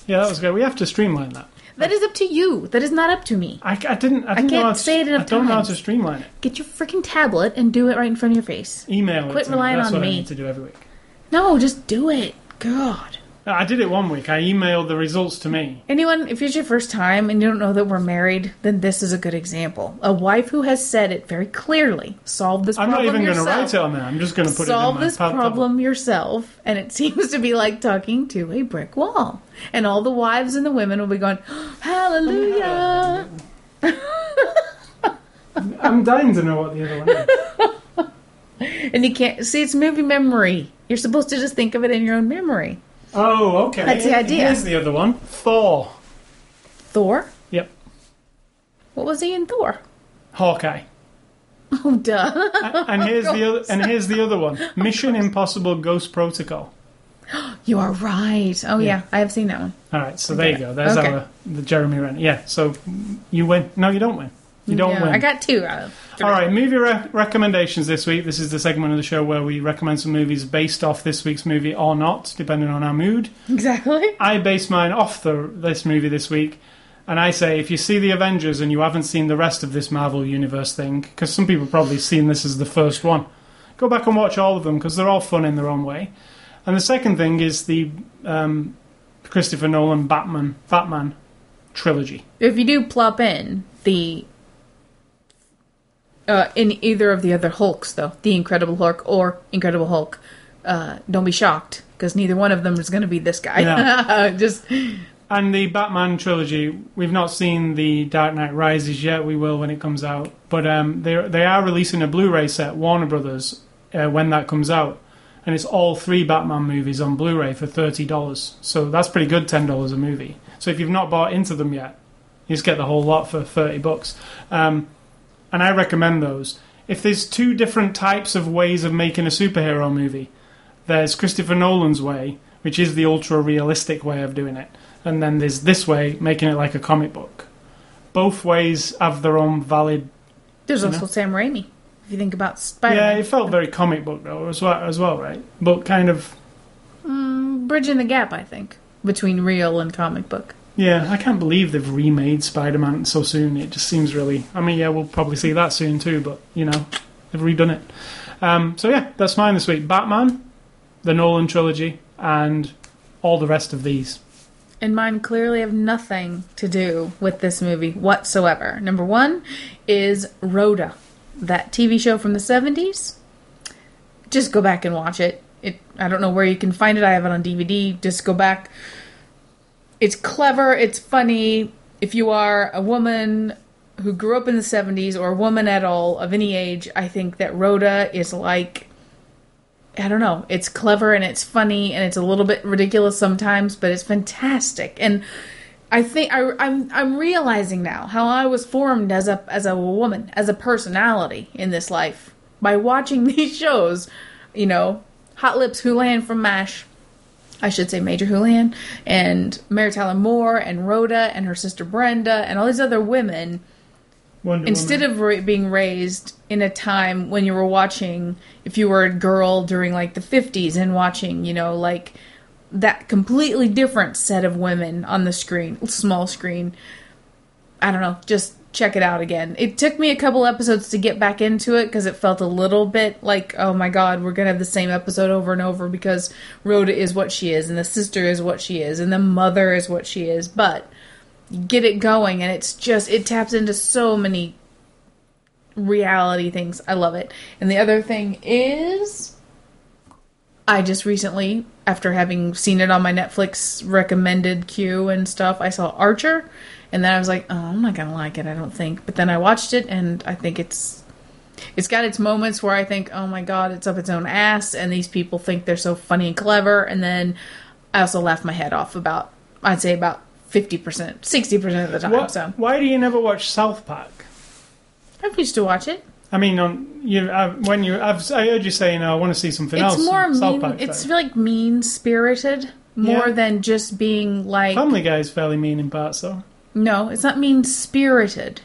yeah, that was great. We have to streamline that. That is up to you. That is not up to me. I, I didn't. I, didn't know can't how to, say it enough I don't know how times. to streamline it. Get your freaking tablet and do it right in front of your face. Email Quit it. to me. relying That's on what I me. need to do every week. No, just do it. God. I did it one week. I emailed the results to me. Anyone, if it's your first time and you don't know that we're married, then this is a good example. A wife who has said it very clearly. Solve this problem. I'm not problem even going to yourself. write it on there. I'm just going to put Solve it in my this pad- problem yourself, and it [LAUGHS] seems to be like talking to a brick wall. And all the wives and the women will be going, [GASPS] Hallelujah! [LAUGHS] I'm dying to know what the other one is. [LAUGHS] And you can't see it's movie memory. You're supposed to just think of it in your own memory. Oh, okay. That's the idea. Here's the other one. Thor. Thor? Yep. What was he in Thor? Hawkeye. Oh, duh. And [LAUGHS] oh, here's the other. And here's the other one. Mission Impossible: Ghost Protocol. [GASPS] you are right. Oh, yeah. Yeah. I have seen that one. All right. So there you go. There's Okay. our the Jeremy Renner. Yeah. So you win. No, you don't win. You don't win. I got two out of three. All right, movie re- recommendations this week. This is the segment of the show where we recommend some movies based off this week's movie or not, depending on our mood. Exactly. I base mine off the this movie this week, and I say if you see the Avengers and you haven't seen the rest of this Marvel Universe thing, because some people probably seen this as the first one, go back and watch all of them because they're all fun in their own way. And the second thing is the um, Christopher Nolan Batman Batman trilogy. If you do plop in the uh, in either of the other Hulks, though, the Incredible Hulk or Incredible Hulk, uh, don't be shocked because neither one of them is going to be this guy. [LAUGHS] Just And the Batman trilogy, we've not seen the Dark Knight Rises yet. We will when it comes out. But um, they they are releasing a Blu-ray set, Warner Brothers, uh, when that comes out, and it's all three Batman movies on Blu-ray for thirty dollars. So that's pretty good, ten dollars a movie. So if you've not bought into them yet, you just get the whole lot for thirty bucks. Um, and I recommend those. If there's two different types of ways of making a superhero movie, there's Christopher Nolan's way, which is the ultra realistic way of doing it, and then there's this way, making it like a comic book. Both ways have their own valid. there's also know? Sam Raimi. If you think about Spider-Man, Yeah, it felt very comic book though, as well, as well, right? But kind of. Mm, bridging the gap, I think, between real and comic book. Yeah, I can't believe they've remade Spider-Man so soon. It just seems really. I mean, yeah, we'll probably see that soon too, but you know, they've redone it. Um, so yeah, that's mine this week: Batman, the Nolan trilogy, and all the rest of these. And mine clearly have nothing to do with this movie whatsoever. Number one is Rhoda, that TV show from the 70s. Just go back and watch it. It I don't know where you can find it. I have it on DVD. Just go back. It's clever, it's funny. If you are a woman who grew up in the 70s or a woman at all of any age, I think that Rhoda is like I don't know. It's clever and it's funny and it's a little bit ridiculous sometimes, but it's fantastic. And I think I, I'm I'm realizing now how I was formed as a as a woman, as a personality in this life by watching [LAUGHS] these shows. You know, Hot Lips Houlihan from Mash. I should say Major Houlihan and Mary Tyler Moore and Rhoda and her sister Brenda and all these other women Wonder instead Woman. of ra- being raised in a time when you were watching if you were a girl during like the 50s and watching you know like that completely different set of women on the screen small screen i don't know just check it out again. It took me a couple episodes to get back into it because it felt a little bit like oh my god we're gonna have the same episode over and over because rhoda is what she is and the sister is what she is and the mother is what she is. But get it going and it's just it taps into so many reality things. I love it. And the other thing is I just recently, after having seen it on my Netflix recommended queue and stuff, I saw Archer, and then I was like, oh, I'm not gonna like it, I don't think. But then I watched it, and I think it's it's got its moments where I think, oh my god, it's up its own ass, and these people think they're so funny and clever, and then I also laugh my head off about, I'd say about fifty percent, sixty percent of the time. What, So Why do you never watch South Park? I used to watch it. I mean, on you uh, when you I've, I heard you saying I want to see something else. It's more mean. Park It's like mean spirited more Yeah. than just being like. Family Guy is fairly mean in parts, though. No, it's not mean spirited.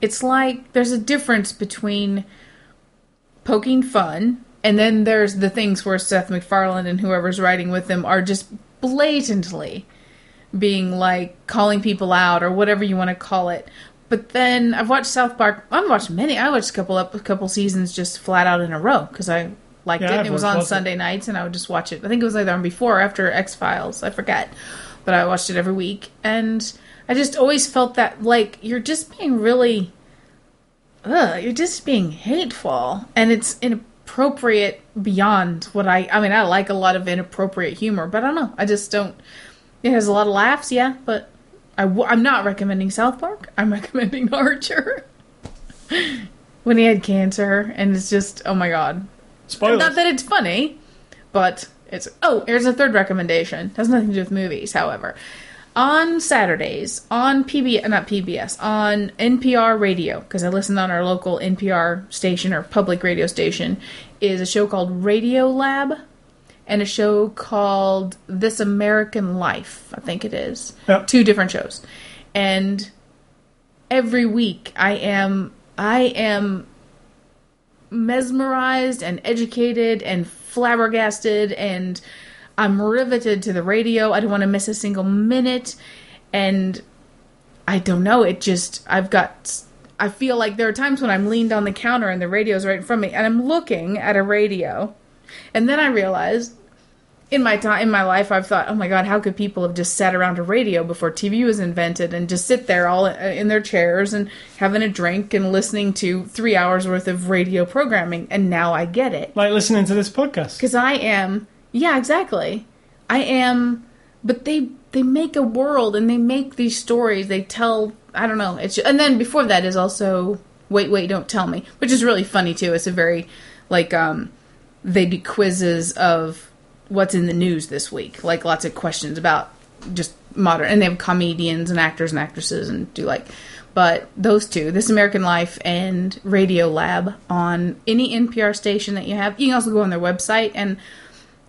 It's like there's a difference between poking fun and then there's the things where Seth MacFarlane and whoever's writing with them are just blatantly being like calling people out or whatever you want to call it. But then I've watched South Park. I've watched many. I watched a couple up a couple seasons just flat out in a row because I liked Yeah, it. I've It was on Sunday nights, and I would just watch it. I think it was either on before or after X Files. I forget, but I watched it every week, and I just always felt that like you're just being really, ugh, you're just being hateful, and it's inappropriate beyond what I. I mean, I like a lot of inappropriate humor, but I don't know. I just don't. It has a lot of laughs, yeah, but I w- I'm not recommending South Park. I'm [LAUGHS] recommending Archer. [LAUGHS] when he had cancer, and it's just oh my god. Spoilers. Not that it's funny, but it's oh, here's a third recommendation. Has nothing to do with movies, however. On Saturdays, on PBS, not PBS, on NPR radio, because I listen on our local NPR station or public radio station, is a show called Radio Lab and a show called This American Life, I think it is. Yep. Two different shows. And every week I am I am mesmerized and educated and flabbergasted and I'm riveted to the radio. I don't want to miss a single minute and I don't know, it just I've got I feel like there are times when I'm leaned on the counter and the radio's right in front of me and I'm looking at a radio and then I realized in my time in my life I've thought, "Oh my god, how could people have just sat around a radio before TV was invented and just sit there all uh, in their chairs and having a drink and listening to 3 hours worth of radio programming?" And now I get it. like listening to this podcast. Cuz I am Yeah, exactly. I am but they they make a world and they make these stories. They tell I don't know. It's and then before that is also Wait, Wait, Don't Tell Me, which is really funny too. It's a very like um they do quizzes of what's in the news this week, like lots of questions about just modern, and they have comedians and actors and actresses and do like, but those two, This American Life and Radio Lab on any NPR station that you have. You can also go on their website, and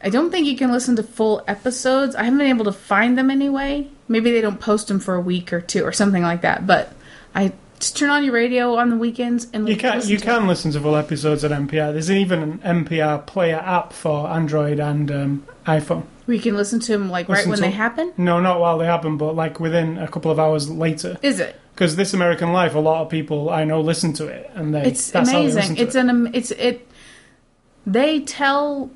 I don't think you can listen to full episodes. I haven't been able to find them anyway. Maybe they don't post them for a week or two or something like that. But I just turn on your radio on the weekends and You can listen you to can listen to full episodes at NPR. There's even an NPR player app for Android and um, iPhone. We can listen to them like right when to- they happen. No, not while they happen, but like within a couple of hours later. Is it? Because This American Life, a lot of people I know listen to it, and they It's they listen amazing. to It's it. an it's it. They tell,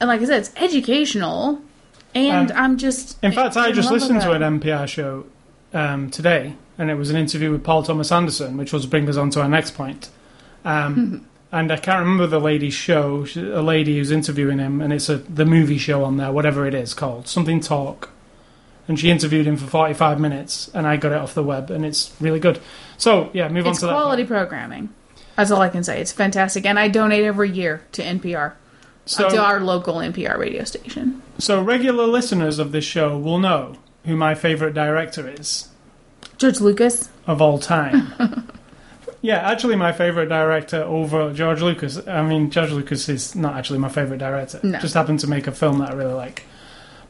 and like I said, it's educational, and Um, I'm just. In fact, I just listened to an NPR show um, today, and it was an interview with Paul Thomas Anderson, which will bring us on to our next point. Um, [LAUGHS] and I can't remember the lady's show, She- a lady who's interviewing him, and it's a the movie show on there, whatever it is called, something talk. And she interviewed him for 45 minutes, and I got it off the web, and it's really good. So, yeah, move It's on to that. quality programming. That's all I can say. It's fantastic, and I donate every year to NPR, So, to our local NPR radio station. so, regular listeners of this show will know who my favourite director is. George Lucas. of all time. [LAUGHS] yeah, actually, my favorite director over George Lucas. I mean, George Lucas is not actually my favorite director. No. Just happened to make a film that I really like.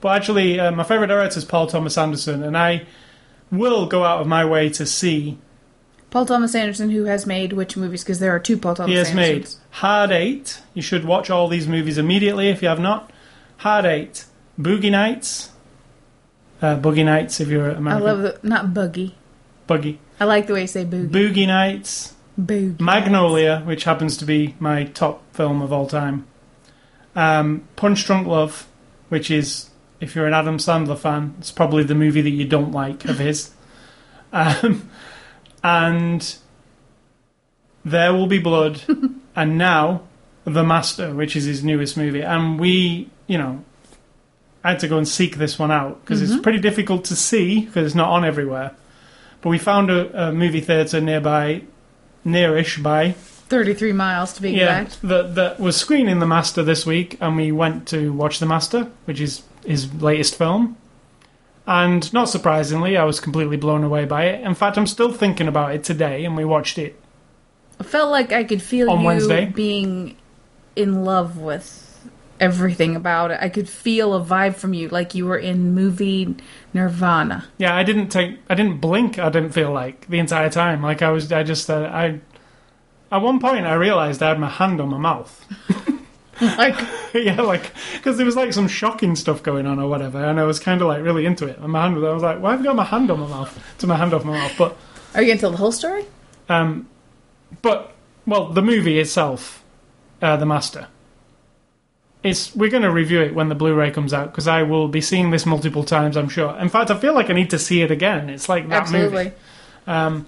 But actually, uh, my favorite director is Paul Thomas Anderson, and I will go out of my way to see. Paul Thomas Anderson, who has made which movies? Because there are two Paul Thomas He has made Hard Eight. You should watch all these movies immediately if you have not. Hard Eight, Boogie Nights, uh, Boogie Nights if you're American, I love the not boogie. Boogie. I like the way you say boogie. Boogie Nights, Boogie. Magnolia, which happens to be my top film of all time. Um, Punch Drunk Love, which is, if you're an Adam Sandler fan, it's probably the movie that you don't like of his. [LAUGHS] Um, and There Will Be Blood, [LAUGHS] and now The Master, which is his newest movie, and we, you know, I had to go and seek this one out because it's mm-hmm. pretty difficult to see because it's not on everywhere. But we found a, a movie theatre nearby, nearish by, 33 miles to be yeah, exact. that that was screening The Master this week, and we went to watch The Master, which is his latest film. And not surprisingly, I was completely blown away by it. In fact, I'm still thinking about it today, and we watched it. I felt like I could feel On you Wednesday? being in love with everything about it. I could feel a vibe from you, like you were in movie Nirvana. Yeah, I didn't take, I didn't blink. I didn't feel like the entire time. Like I was, I just, uh, I. At one point, I realised I had my hand on my mouth. [LAUGHS] [LAUGHS] Like, yeah, like because there was like some shocking stuff going on or whatever, and I was kind of like really into it. And my hand, was, I was like, why have I got my hand on my mouth? To my hand off my mouth, but are you gonna tell the whole story? Um, but well, the movie itself, uh, The Master. It's we're going to review it when the Blu-ray comes out because I will be seeing this multiple times. I'm sure. In fact, I feel like I need to see it again. It's like that Absolutely. movie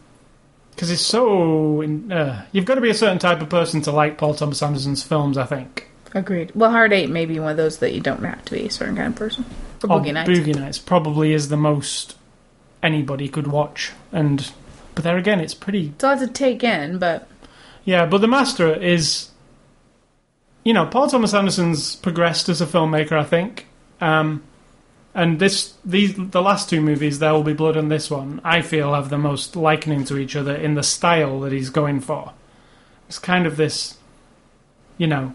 because it's so. in- Uh, you've got to be a certain type of person to like Paul Thomas Anderson's films. I think. Agreed. Well, Hard Eight may be one of those that you don't have to be a certain kind of person. Or Oh, Boogie Nights. Boogie Nights probably is the most anybody could watch, and but there again, it's pretty It's a lot to take in, but Yeah, but The Master is, you know, Paul Thomas Anderson's progressed as a filmmaker, I think. Um, and this, these, the last two movies, There Will Be Blood and this one, I feel have the most likening to each other in the style that he's going for. It's kind of this, you know,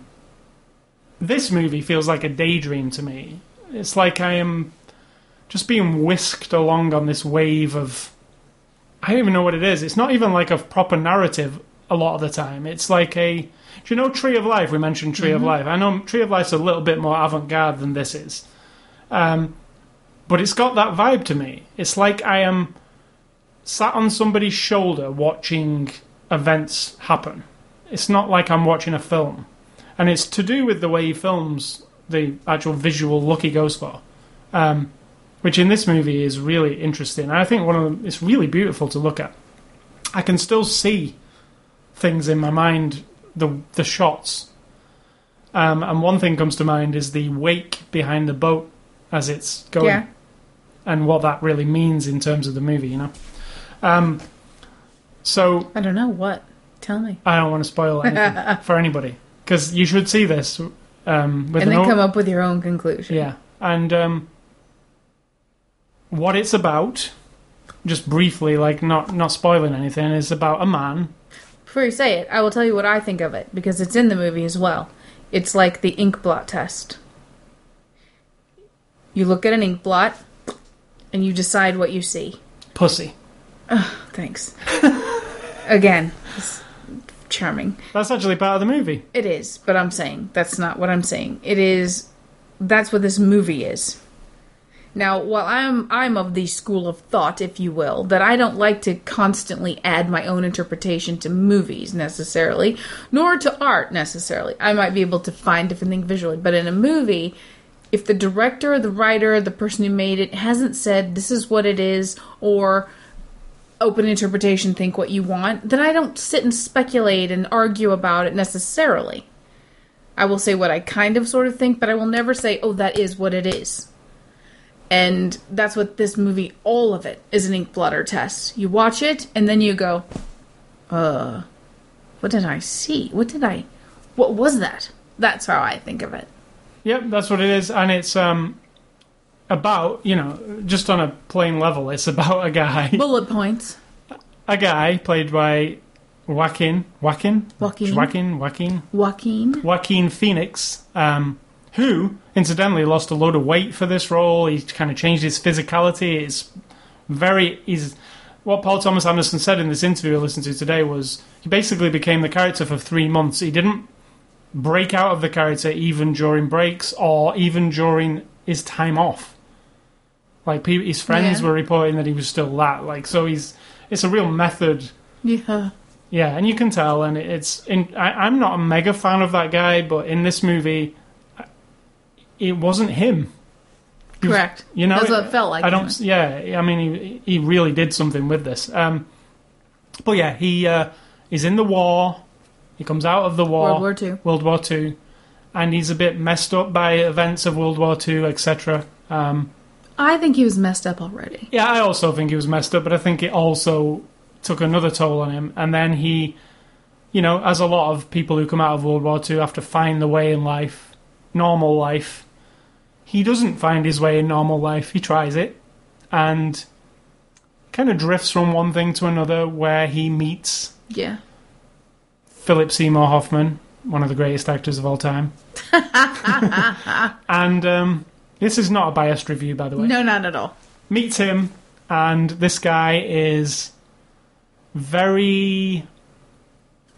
this movie feels like a daydream to me. It's like I am just being whisked along on this wave of. I don't even know what it is. It's not even like a proper narrative a lot of the time. It's like a. Do you know Tree of Life? We mentioned Tree of Life. I know Tree of Life's a little bit more avant garde than this is. Um, but it's got that vibe to me. It's like I am sat on somebody's shoulder watching events happen. It's not like I'm watching a film. And it's to do with the way he films the actual visual look he goes for. Um, which in this movie is really interesting. And I think one of them, it's really beautiful to look at. I can still see things in my mind, the the shots. Um, and one thing comes to mind is the wake behind the boat as it's going, yeah. and what that really means in terms of the movie. You know. Um, so I don't know what. Tell me. I don't want to spoil anything [LAUGHS] for anybody because you should see this. Um, with and an then o- come up with your own conclusion. yeah, and um, what it's about, just briefly, like not not spoiling anything, is about a man. Before you say it, I will tell you what I think of it because it's in the movie as well. It's like the ink blot test. You look at an ink blot and you decide what you see. Pussy. Thanks. [LAUGHS] Again, it's charming. That's actually part of the movie. It is, but I'm saying that's not what I'm saying. It is that's what this movie is. Now, while I'm I'm of the school of thought, if you will, that I don't like to constantly add my own interpretation to movies necessarily, nor to art necessarily. I might be able to find different things visually, but in a movie, if the director, the writer, the person who made it hasn't said this is what it is or open interpretation, think what you want, then I don't sit and speculate and argue about it necessarily. I will say what I kind of sort of think, but I will never say, oh, that is what it is. And that's what this movie, all of it, is an ink blotter test. You watch it, and then you go, uh, what did I see? What did I, what was that? That's how I think of it. Yep, that's what it is, and it's um about you know just on a plain level, it's about a guy, Bullet points. a guy played by Joaquin, Joaquin, Joaquin. Joaquin, Joaquin, Joaquin. Joaquin Phoenix, um, who incidentally lost a load of weight for this role. He kind of changed his physicality. It's very he's what Paul Thomas Anderson said in this interview I listened to today was he basically became the character for three months. He didn't break out of the character even during breaks or even during his time off. Like pe- his friends Yeah. were reporting that he was still that. Like so, he's it's a real method Yeah. yeah, and you can tell, and it's. In, I, I'm not a mega fan of that guy, but in this movie, it wasn't him. He was- Correct. you know, That's what it felt like. I don't. Yeah, I mean, he he really did something with this. Um, but yeah, he uh, is in the war. He comes out of the war, World War Two. World War Two, and he's a bit messed up by events of World War Two, etc. Um, I think he was messed up already. yeah, I also think he was messed up, but I think it also took another toll on him. And then he, you know, as a lot of people who come out of World War II have to find the way in life, normal life. He doesn't find his way in normal life. He tries it, and kind of drifts from one thing to another, where he meets Yeah. Philip Seymour Hoffman, one of the greatest actors of all time. [LAUGHS] and um, this is not a biased review, by the way. No, not at all. Meets him, and this guy is very.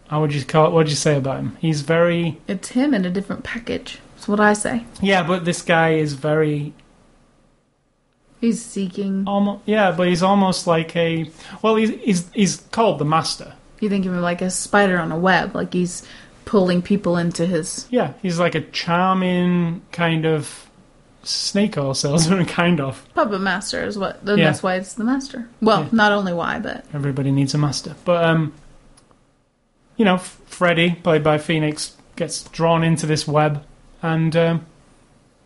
How would you call it? What would you say about him? He's very. It's him in a different package. That's what I say. Yeah, but this guy is very. He's seeking. Almost, yeah, but he's almost like a. Well, he's, he's, he's called the Master. You think of him like a spider on a web, like he's pulling people into his. Yeah, he's like a charming kind of snake oil salesman, [LAUGHS] kind of. Puppet master is what. Yeah. That's why it's the master. Well, Yeah. not only why, but Everybody needs a master. But, um, you know, Freddy, played by Phoenix, gets drawn into this web and um,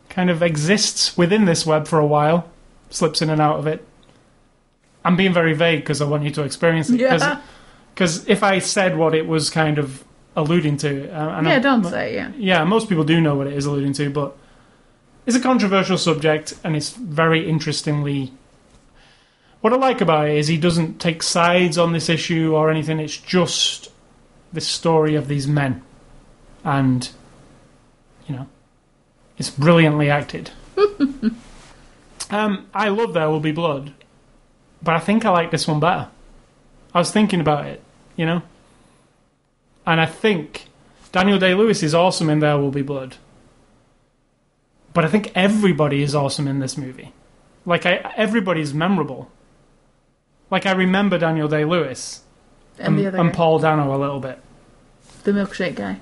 kind of exists within this web for a while, slips in and out of it. I'm being very vague because I want you to experience it. yeah, Because if I said what it was kind of alluding to, uh, and yeah. I- Don't say yeah. yeah, most people do know what it is alluding to, but it's a controversial subject and it's very interestingly. What I like about it is he doesn't take sides on this issue or anything, it's just the story of these men. And, you know, it's brilliantly acted. [LAUGHS] um, I love There Will Be Blood, but I think I like this one better. I was thinking about it, you know? And I think Daniel Day Lewis is awesome in There Will Be Blood. But I think everybody is awesome in this movie. Like, I, everybody's memorable. Like, I remember Daniel Day Lewis And, the other and Paul Dano a little bit. the milkshake guy.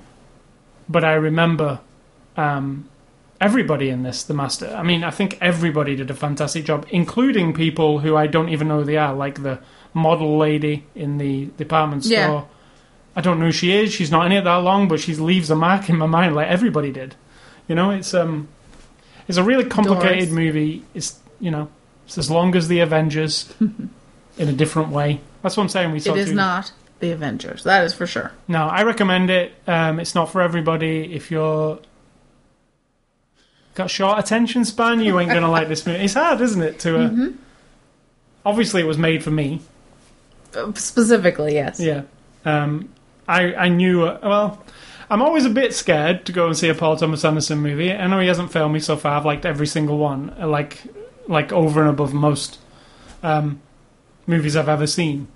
But I remember um, everybody in this, The Master. I mean, I think everybody did a fantastic job, including people who I don't even know who they are, like the model lady in the department store. Yeah. I don't know who she is. She's not in it that long, but she leaves a mark in my mind, like everybody did. You know, it's um, it's a really complicated movie. It's you know, it's as long as the Avengers, [LAUGHS] in a different way. That's what I'm saying. We saw It is two- not the Avengers. That is for sure. no, I recommend it. Um, it's not for everybody. If you're got short attention span, you ain't gonna like this movie. It's hard, isn't it? To uh, Mm-hmm. obviously, it was made for me. Uh, Specifically, yes. Yeah, um, I I knew. Uh, well, I'm always a bit scared to go and see a Paul Thomas Anderson movie. I know he hasn't failed me so far. I've liked every single one, like like over and above most um, movies I've ever seen.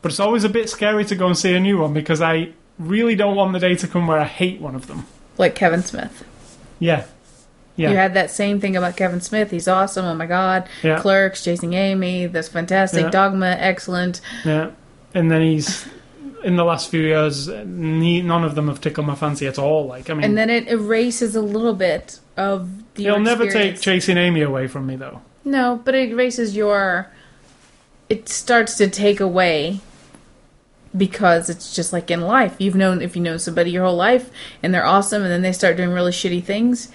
But it's always a bit scary to go and see a new one because I really don't want the day to come where I hate one of them. Like Kevin Smith. Yeah. Yeah. You had that same thing about Kevin Smith. He's awesome. Oh my God. Yeah. Clerks, Chasing Amy. That's fantastic. Yeah. Dogma, excellent. Yeah. And then he's in the last few years, ne- none of them have tickled my fancy at all. Like, I mean, And then it erases a little bit of the. he'll never take chasing Amy away from me, though. No, but it erases your. It starts to take away because it's just like in life. You've known if you know somebody your whole life and they're awesome, and then they start doing really shitty things.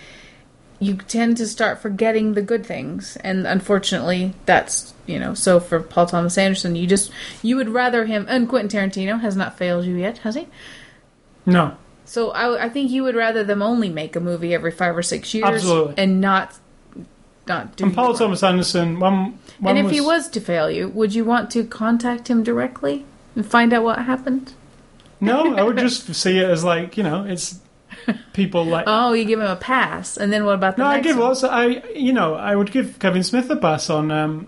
You tend to start forgetting the good things, and unfortunately, that's you know. So for Paul Thomas Anderson, you just you would rather him. And Quentin Tarantino has not failed you yet, has he? No. So I, I think you would rather them only make a movie every five or six years, Absolutely. and not not do. And Paul Thomas Anderson, when, when and if was, he was to fail you, would you want to contact him directly and find out what happened? No, I would [LAUGHS] just see it as like, you know, it's people like. Oh, you give him a pass, and then what about the no, I give one? lots. Of, I, you know, I would give Kevin Smith a pass on. Um,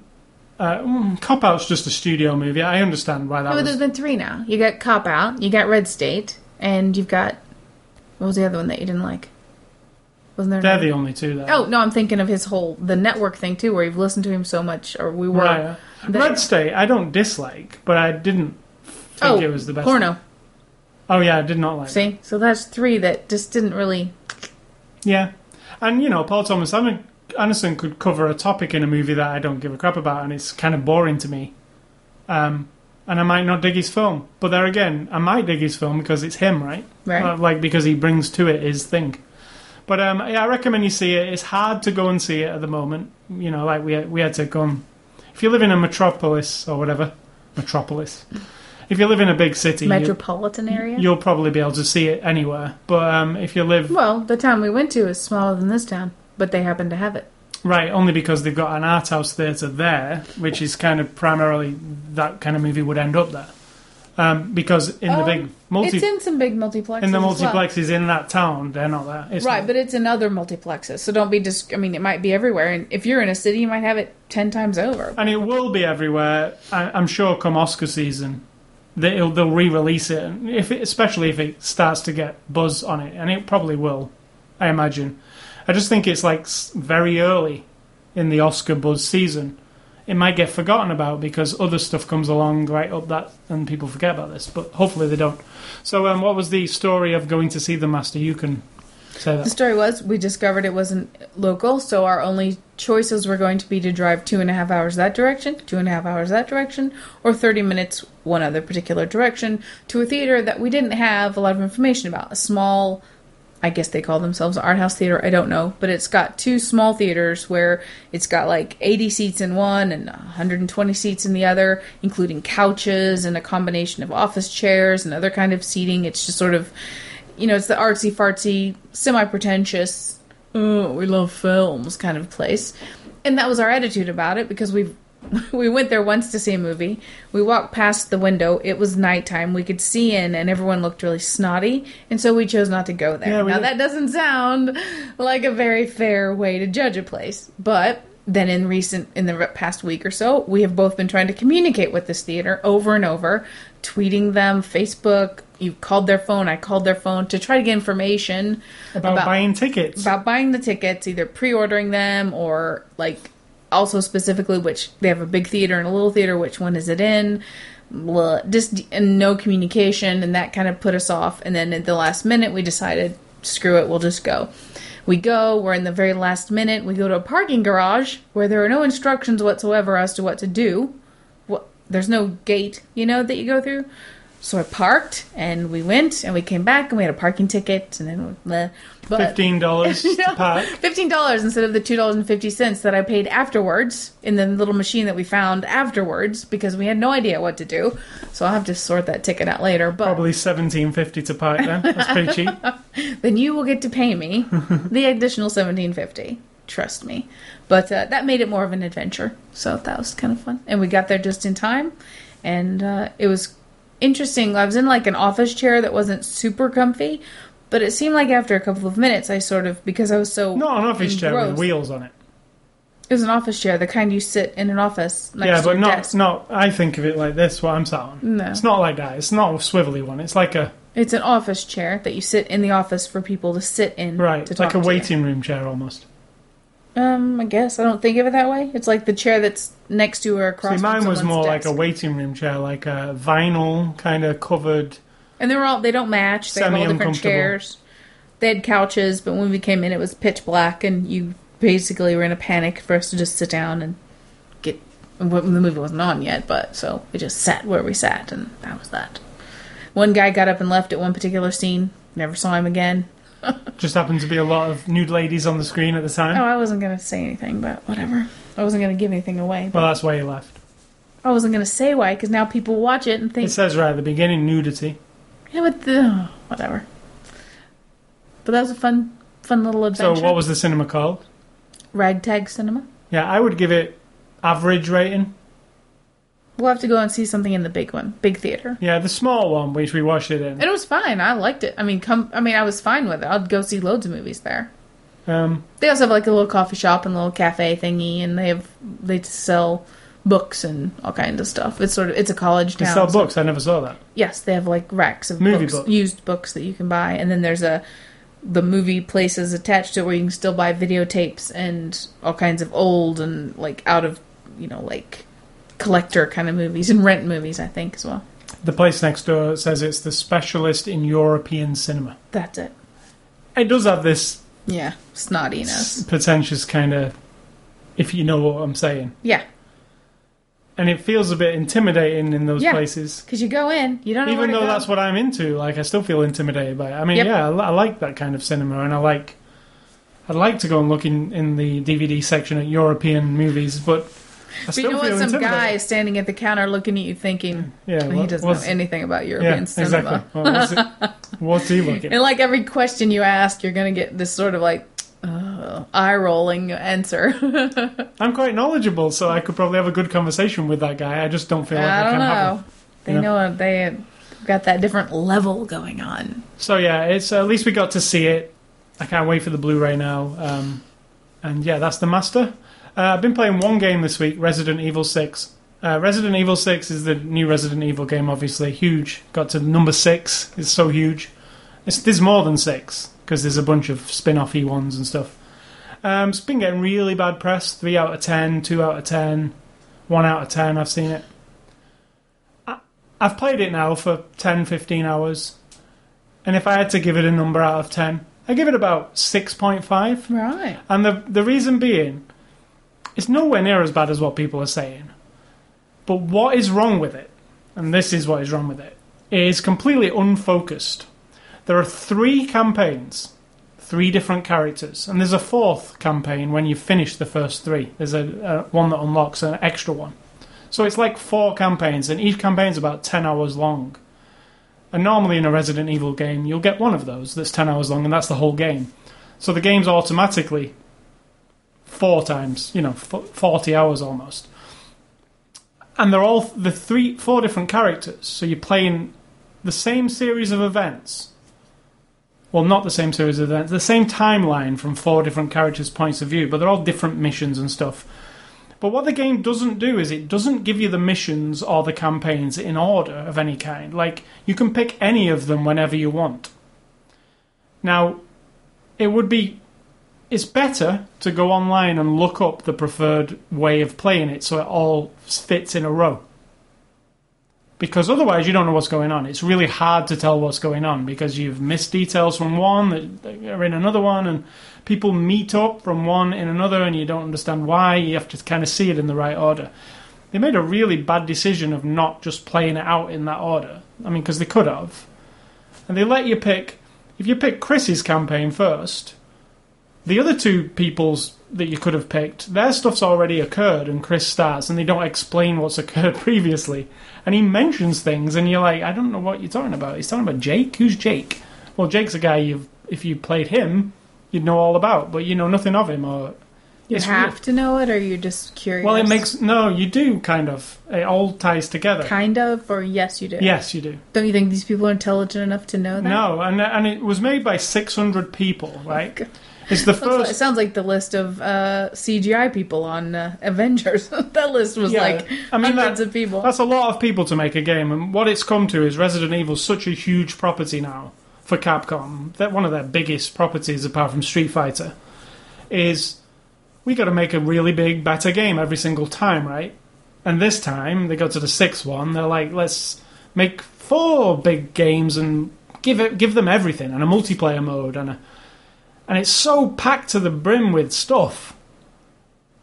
uh, mm, Cop Out's just a studio movie. I understand why that No, but was. there's been three now. You got Cop Out, you got Red State, and you've got what was the other one that you didn't like? Wasn't there? They're another- the only two that. Oh no, I'm thinking of his whole the network thing too, where you've listened to him so much, or we were right. Red State, I don't dislike, but I didn't think oh it was the best. porno. Oh yeah, I did not like. it. See, so that's three that just didn't really. Yeah, and you know, Paul Thomas Anderson could cover a topic in a movie that I don't give a crap about, and it's kind of boring to me. Um, and I might not dig his film. But there again, I might dig his film because it's him, right? Right. Uh, like because he brings to it his thing. But um, yeah, I recommend you see it. It's hard to go and see it at the moment. You know, like we we had to go. And, if you live in a metropolis or whatever, metropolis. If you live in a big city, you, Metropolitan area. you'll probably be able to see it anywhere. But um, if you live well, the town we went to is smaller than this town, but they happen to have it. right, only because they've got an art house theatre there, which is kind of primarily that kind of movie would end up there. Um, because in the Um, big multi it's in some big multiplexes. in the as well. multiplexes in that town, they're not there. It's Right, not- but it's in other multiplexes, so don't be just. I mean, it might be everywhere, and if you're in a city, you might have it ten times over. and it will be everywhere. I, I'm sure come Oscar season, they'll they'll re-release it, if it, especially if it starts to get buzz on it, and it probably will. I imagine. I just think it's like very early in the Oscar buzz season. It might get forgotten about because other stuff comes along right up that, and people forget about this. But hopefully they don't. So, um, what was the story of going to see the master? You can The story was we discovered it wasn't local, so our only choices were going to be to drive two and a half hours that direction, two and a half hours that direction, or 30 minutes one other particular direction to a theater that we didn't have a lot of information about. A small, I guess they call themselves art house theater, I don't know, but it's got two small theaters where it's got like 80 seats in one and 120 seats in the other, including couches and a combination of office chairs and other kind of seating. It's just sort of you know, it's the artsy fartsy, semi pretentious, oh, we love films kind of place. And that was our attitude about it because we [LAUGHS] we went there once to see a movie. We walked past the window. It was nighttime. We could see in, and everyone looked really snotty. And so we chose not to go there. Yeah, now, did- that doesn't sound like a very fair way to judge a place. But then in recent, in the past week or so, we have both been trying to communicate with this theater over and over, tweeting them, Facebook. You called their phone. I called their phone to try to get information About, about- buying tickets. about buying the tickets, either pre-ordering them or like also specifically which they have a big theater and a little theater. Which one is it in? Blah, Just and no communication, and that kind of put us off. And then at the last minute, we decided, screw it, we'll just go. We go. We're in the very last minute. We go to a parking garage where there are no instructions whatsoever as to what to do. There's no gate, you know, that you go through. So I parked, and we went, and we came back, and we had a parking ticket, and then bleh. but Fifteen dollars [LAUGHS] to park. Fifteen dollars instead of the two dollars and fifty cents that I paid afterwards in the little machine that we found afterwards because we had no idea what to do. So I'll have to sort that ticket out later. But Probably seventeen fifty to park. Then that's pretty cheap. [LAUGHS] then you will get to pay me [LAUGHS] the additional seventeen fifty. Trust me. But uh, that made it more of an adventure. So that was kind of fun, and we got there just in time, and uh, it was interesting. I was in like an office chair that wasn't super comfy. But it seemed like after a couple of minutes, I sort of because I was so Not an office chair with wheels on it. It was an office chair, the kind you sit in an office yeah, but not desk. not. I think of it like this. What I'm sat on. No. It's not like that. It's not a swivelly one. It's like a It's an office chair that you sit in the office for people to sit in. right. To It's like a to you. waiting room chair almost. Um, I guess I don't think of it that way. It's like the chair that's next to or across. See, mine was more like a waiting room chair, like a vinyl kind of covered. And they were all they don't match. They have all different chairs. They had couches, but when we came in, it was pitch black, and you basically were in a panic for us to just sit down and get. well, The movie wasn't on yet, but so we just sat where we sat, and that was that. One guy got up and left at one particular scene. Never saw him again. Just happened to be a lot of nude ladies on the screen at the time. Oh, I wasn't gonna say anything, but whatever. I wasn't gonna give anything away. Well, that's why you left. I wasn't gonna say why, because now people watch it and think, It says right at the beginning nudity. yeah, but the whatever. But that was a fun, fun little adventure. So, what was the cinema called? Ragtag Cinema? Yeah, I would give it average rating. We'll have to go and see something in the big one, big theater. Yeah, the small one, which we watched it in. And it was fine. I liked it. I mean, come. I mean, I was fine with it. I'd go see loads of movies there. Um, They also have like a little coffee shop and a little cafe thingy, and they have they sell books and all kinds of stuff. It's sort of it's a college they sell so- books. I never saw that. Yes, they have like racks of Movie books, books. used books that you can buy, and then there's a the movie places attached to it where you can still buy videotapes and all kinds of old and like out of you know like collector kind of movies and rent movies. I think as well. The place next door says it's the specialist in European cinema. That's it. It does have this Yeah, snottiness. pretentious kind of, if you know what I'm saying. Yeah, and it feels a bit intimidating in those Yeah. places. Because you go in, you don't know where Even to though go. that's what I'm into, like I still feel intimidated by it. I mean, Yep. yeah, I, li- I like that kind of cinema, and I like. I'd like to go and look in, in the DVD section at European movies, but But you know what? Some guy is standing at the counter looking at you thinking, yeah, he doesn't know anything about Yeah, European cinema. exactly. Well, what's, it- what's he looking? And like every question you ask, you're going to get this sort of like uh, eye rolling answer. [LAUGHS] I'm quite knowledgeable, so I could probably have a good conversation with that guy. I just don't feel like I, I don't can have know. one. They Yeah. know they got that different level going on. So yeah, it's at least we got to see it. I can't wait for the Blu-ray now. Um, and yeah, that's the master. Uh, I've been playing one game this week, Resident Evil Six. Uh, Resident Evil Six is the new Resident Evil game, obviously huge. Got to number six. It's so huge. It's, there's more than six because there's a bunch of spin-offy ones and stuff. Um, it's been getting really bad press. Three out of ten, two out of ten, one out of ten. I've seen it. I, I've played it now for 10, 15 hours. And if I had to give it a number out of 10, I give it about 6.5. Right. And the, the reason being, it's nowhere near as bad as what people are saying. But what is wrong with it, and this is what is wrong with it, it is completely unfocused. There are three campaigns, three different characters, and there's a fourth campaign when you finish the first three. There's a, a one that unlocks an extra one. So it's like four campaigns, and each campaign's about 10 hours long. And normally in a Resident Evil game, you'll get one of those that's 10 hours long, and that's the whole game. So the game's automatically four times, you know, 40 hours almost. And they're all the three, four different characters. So you're playing the same series of events. Well, not the same series of events, the same timeline from four different characters' points of view, but they're all different missions and stuff. But what the game doesn't do is it doesn't give you the missions or the campaigns in order of any kind. Like, you can pick any of them whenever you want. Now, it would be. It's better to go online and look up the preferred way of playing it so it all fits in a row. Because otherwise, you don't know what's going on. It's really hard to tell what's going on because you've missed details from one that are in another one, and people meet up from one in another, and you don't understand why. You have to kind of see it in the right order. They made a really bad decision of not just playing it out in that order. I mean, because they could have. And they let you pick. If you pick Chris's campaign first, the other two people's that you could have picked, their stuff's already occurred, and Chris starts, and they don't explain what's occurred [LAUGHS] previously. And he mentions things, and you're like, I don't know what you're talking about. He's talking about Jake? Who's Jake? Well, Jake's a guy you've, if you played him, you'd know all about, but you know nothing of him, or. You have weird. to know it, or you're just curious. Well, it makes. No, you do, kind of. It all ties together. kind of, or yes, you do. Yes, you do. Don't you think these people are intelligent enough to know that? No, and and it was made by 600 people, right? [LAUGHS] It's the Sounds like- It sounds like the list of uh, CGI people on uh, Avengers. [LAUGHS] that list was Yeah, like I mean, hundreds that- of people. That's a lot of people to make a game, and what it's come to is Resident Evil's such a huge property now for Capcom. That one of their biggest properties, apart from Street Fighter, is we got to make a really big, better game every single time, right? And this time they got to the sixth one. They're like, let's make four big games and give it, give them everything, and a multiplayer mode, and a, and it's so packed to the brim with stuff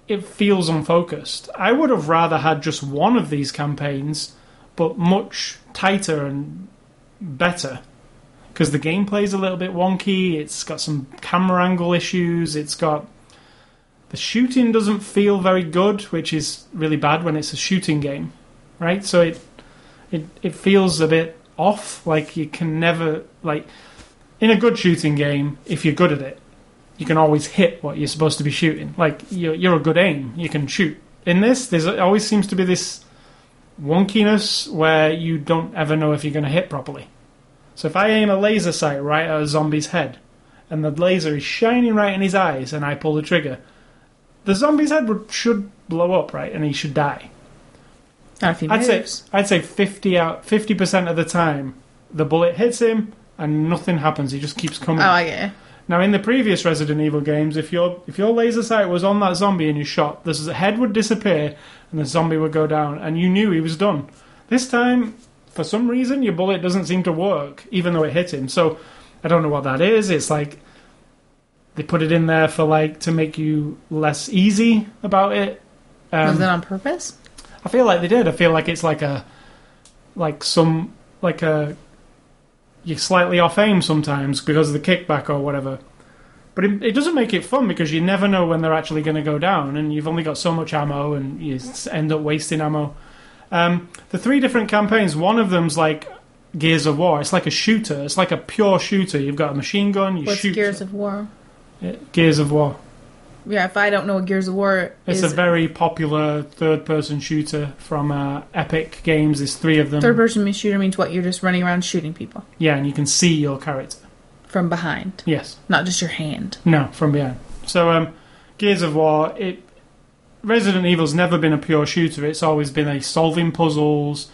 it feels unfocused. I would have rather had just one of these campaigns, but much tighter and better. Because the gameplay's a little bit wonky, it's got some camera angle issues, it's got. The shooting doesn't feel very good, which is really bad when it's a shooting game, right? So it, it, it feels a bit off, like you can never. Like, in a good shooting game, if you're good at it, you can always hit what you're supposed to be shooting. Like you're, you're a good aim, you can shoot. In this, there's always seems to be this wonkiness where you don't ever know if you're going to hit properly. So if I aim a laser sight right at a zombie's head, and the laser is shining right in his eyes, and I pull the trigger, the zombie's head would, should blow up, right, and he should die. Not if he I'd say. I'd say fifty out fifty percent of the time, the bullet hits him and nothing happens. He just keeps coming. Oh, I get it. Now, in the previous Resident Evil games, if your if your laser sight was on that zombie and you shot, the head would disappear and the zombie would go down, and you knew he was done. This time, for some reason, your bullet doesn't seem to work, even though it hit him. So, I don't know what that is. It's like they put it in there for like to make you less easy about it. Was Um, it on purpose? I feel like they did. I feel like it's like a like some like a you're slightly off aim sometimes because of the kickback or whatever. But it, it doesn't make it fun because you never know when they're actually going to go down, and you've only got so much ammo, and you end up wasting ammo. Um, the three different campaigns, one of them's like Gears of War. It's like a shooter. It's like a pure shooter. You've got a machine gun. You What's shoot. Gears of War? Yeah, Gears of War. Yeah, if I don't know what Gears of War It's is, a very popular third-person shooter from uh, Epic Games. There's three of them. third person shooter means what? You're just running around shooting people Yeah, and you can see your character. from behind, Yes. not just your hand. No, from behind. So, um, Gears of War. It Resident Evil's never been a pure shooter. It's always been a solving puzzles,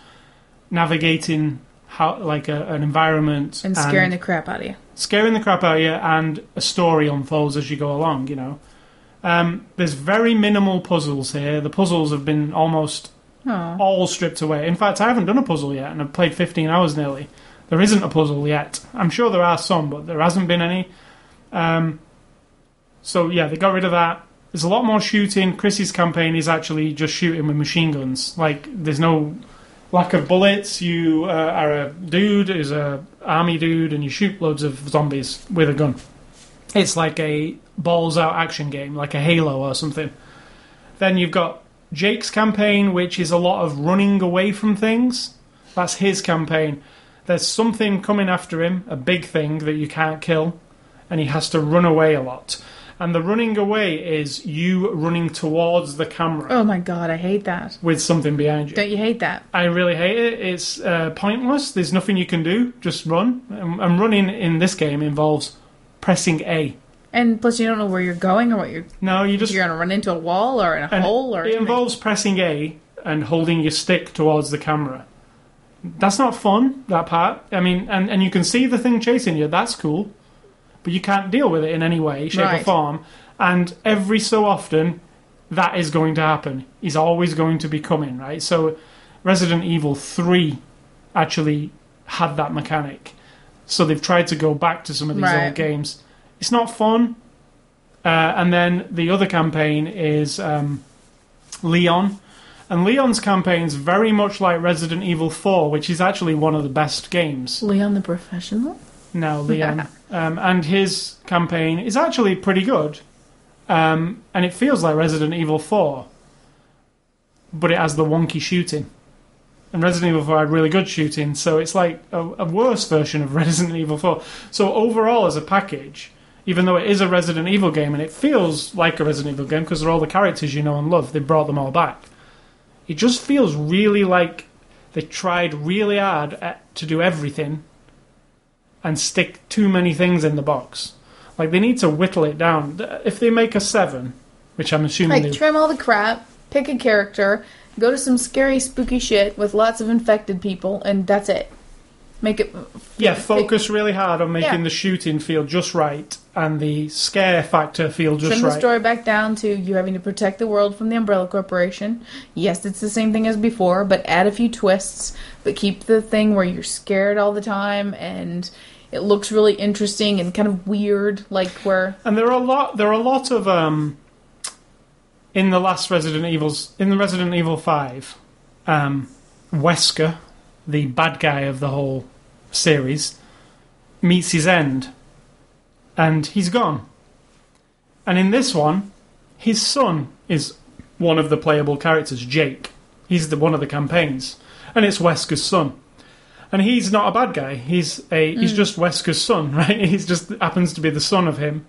navigating how like a, an environment, And scaring the crap out of you. scaring the crap out of you, and a story unfolds as you go along. You know, um, there's very minimal puzzles here. The puzzles have been almost Oh, all stripped away. In fact, I haven't done a puzzle yet, and I've played 15 hours nearly. There isn't a puzzle yet. I'm sure there are some, but there hasn't been any. Um, so yeah, they got rid of that. There's a lot more shooting. Chris's campaign is actually just shooting with machine guns. Like there's no lack of bullets. You uh, are a dude, is a army dude, and you shoot loads of zombies with a gun. It's like a balls out action game, like a Halo or something. Then you've got Jake's campaign, which is a lot of running away from things. That's his campaign. There's something coming after him, a big thing that you can't kill, and he has to run away a lot. And the running away is you running towards the camera oh my god, I hate that. with something behind you. Don't you hate that? I really hate it. It's uh, pointless. There's nothing you can do. Just run. And, and running in this game involves pressing A. And plus, you don't know where you're going or what you're. No, you just. You're gonna run into a wall or in a hole or. it involves pressing A and holding your stick towards the camera. That's not fun. That part. I mean, and and you can see the thing chasing you. That's cool, but you can't deal with it in any way, shape, or form. And every so often, that is going to happen. He's always going to be coming, right? So, Resident Evil Three actually had that mechanic. So they've tried to go back to some of these Right. old games. It's not fun. Uh, and then the other campaign is um, Leon. And Leon's campaign's very much like Resident Evil 4, which is actually one of the best games. Leon the Professional? No, Leon. [LAUGHS] um, and his campaign is actually pretty good. Um, and it feels like Resident Evil 4, but it has the wonky shooting. And Resident Evil 4 had really good shooting, so it's like a, a worse version of [LAUGHS] Resident Evil 4. So, overall, as a package, even though it is a Resident Evil game and it feels like a Resident Evil game because they're all the characters you know and love, they brought them all back. It just feels really like they tried really hard at, to do everything and stick too many things in the box. Like they need to whittle it down. If they make a seven, which I'm assuming Like, they, trim all the crap, pick a character, go to some scary, spooky shit with lots of infected people, and that's it. Make it. yeah, focus really hard on making Yeah. the shooting feel just right and the scare factor feel just Trim the right. story back down to you having to protect the world from the Umbrella Corporation. Yes, it's the same thing as before, but add a few twists. But keep the thing where you're scared all the time and it looks really interesting and kind of weird, like where And there are a lot. There are a lot of um, in the last Resident Evils, in the Resident Evil Five, um, Wesker, the bad guy of the whole series, meets his end, and he's gone. And in this one, his son is one of the playable characters, Jake. He's the one of the campaigns, and it's Wesker's son. And he's not a bad guy. He's a he's mm. just Wesker's son, [LAUGHS] right? He's just happens to be the son of him.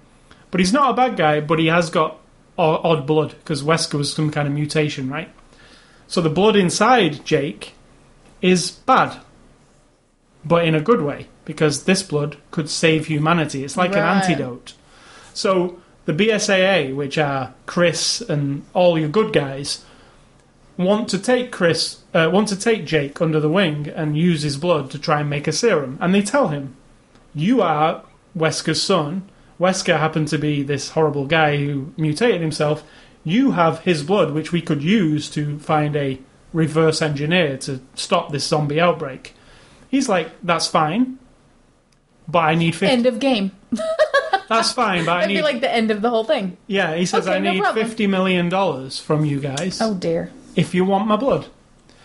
But he's not a bad guy, but he has got odd blood because Wesker was some kind of mutation, right? So the blood inside Jake is bad, but in a good way because this blood could save humanity. It's like an antidote. So the BSAA, which are Chris and all your good guys, want to take Chris, uh, want to take Jake under the wing and use his blood to try and make a serum. And they tell him, "You are Wesker's son. Wesker happened to be this horrible guy who mutated himself. You have his blood, which we could use to find a reverse engineer to stop this zombie outbreak." He's like, "That's fine." But I need fifty. end of game. [LAUGHS] That's fine, but I That'd need. be like the end of the whole thing. yeah, he says Okay, I no need problem. fifty million dollars from you guys. Oh dear. if you want my blood.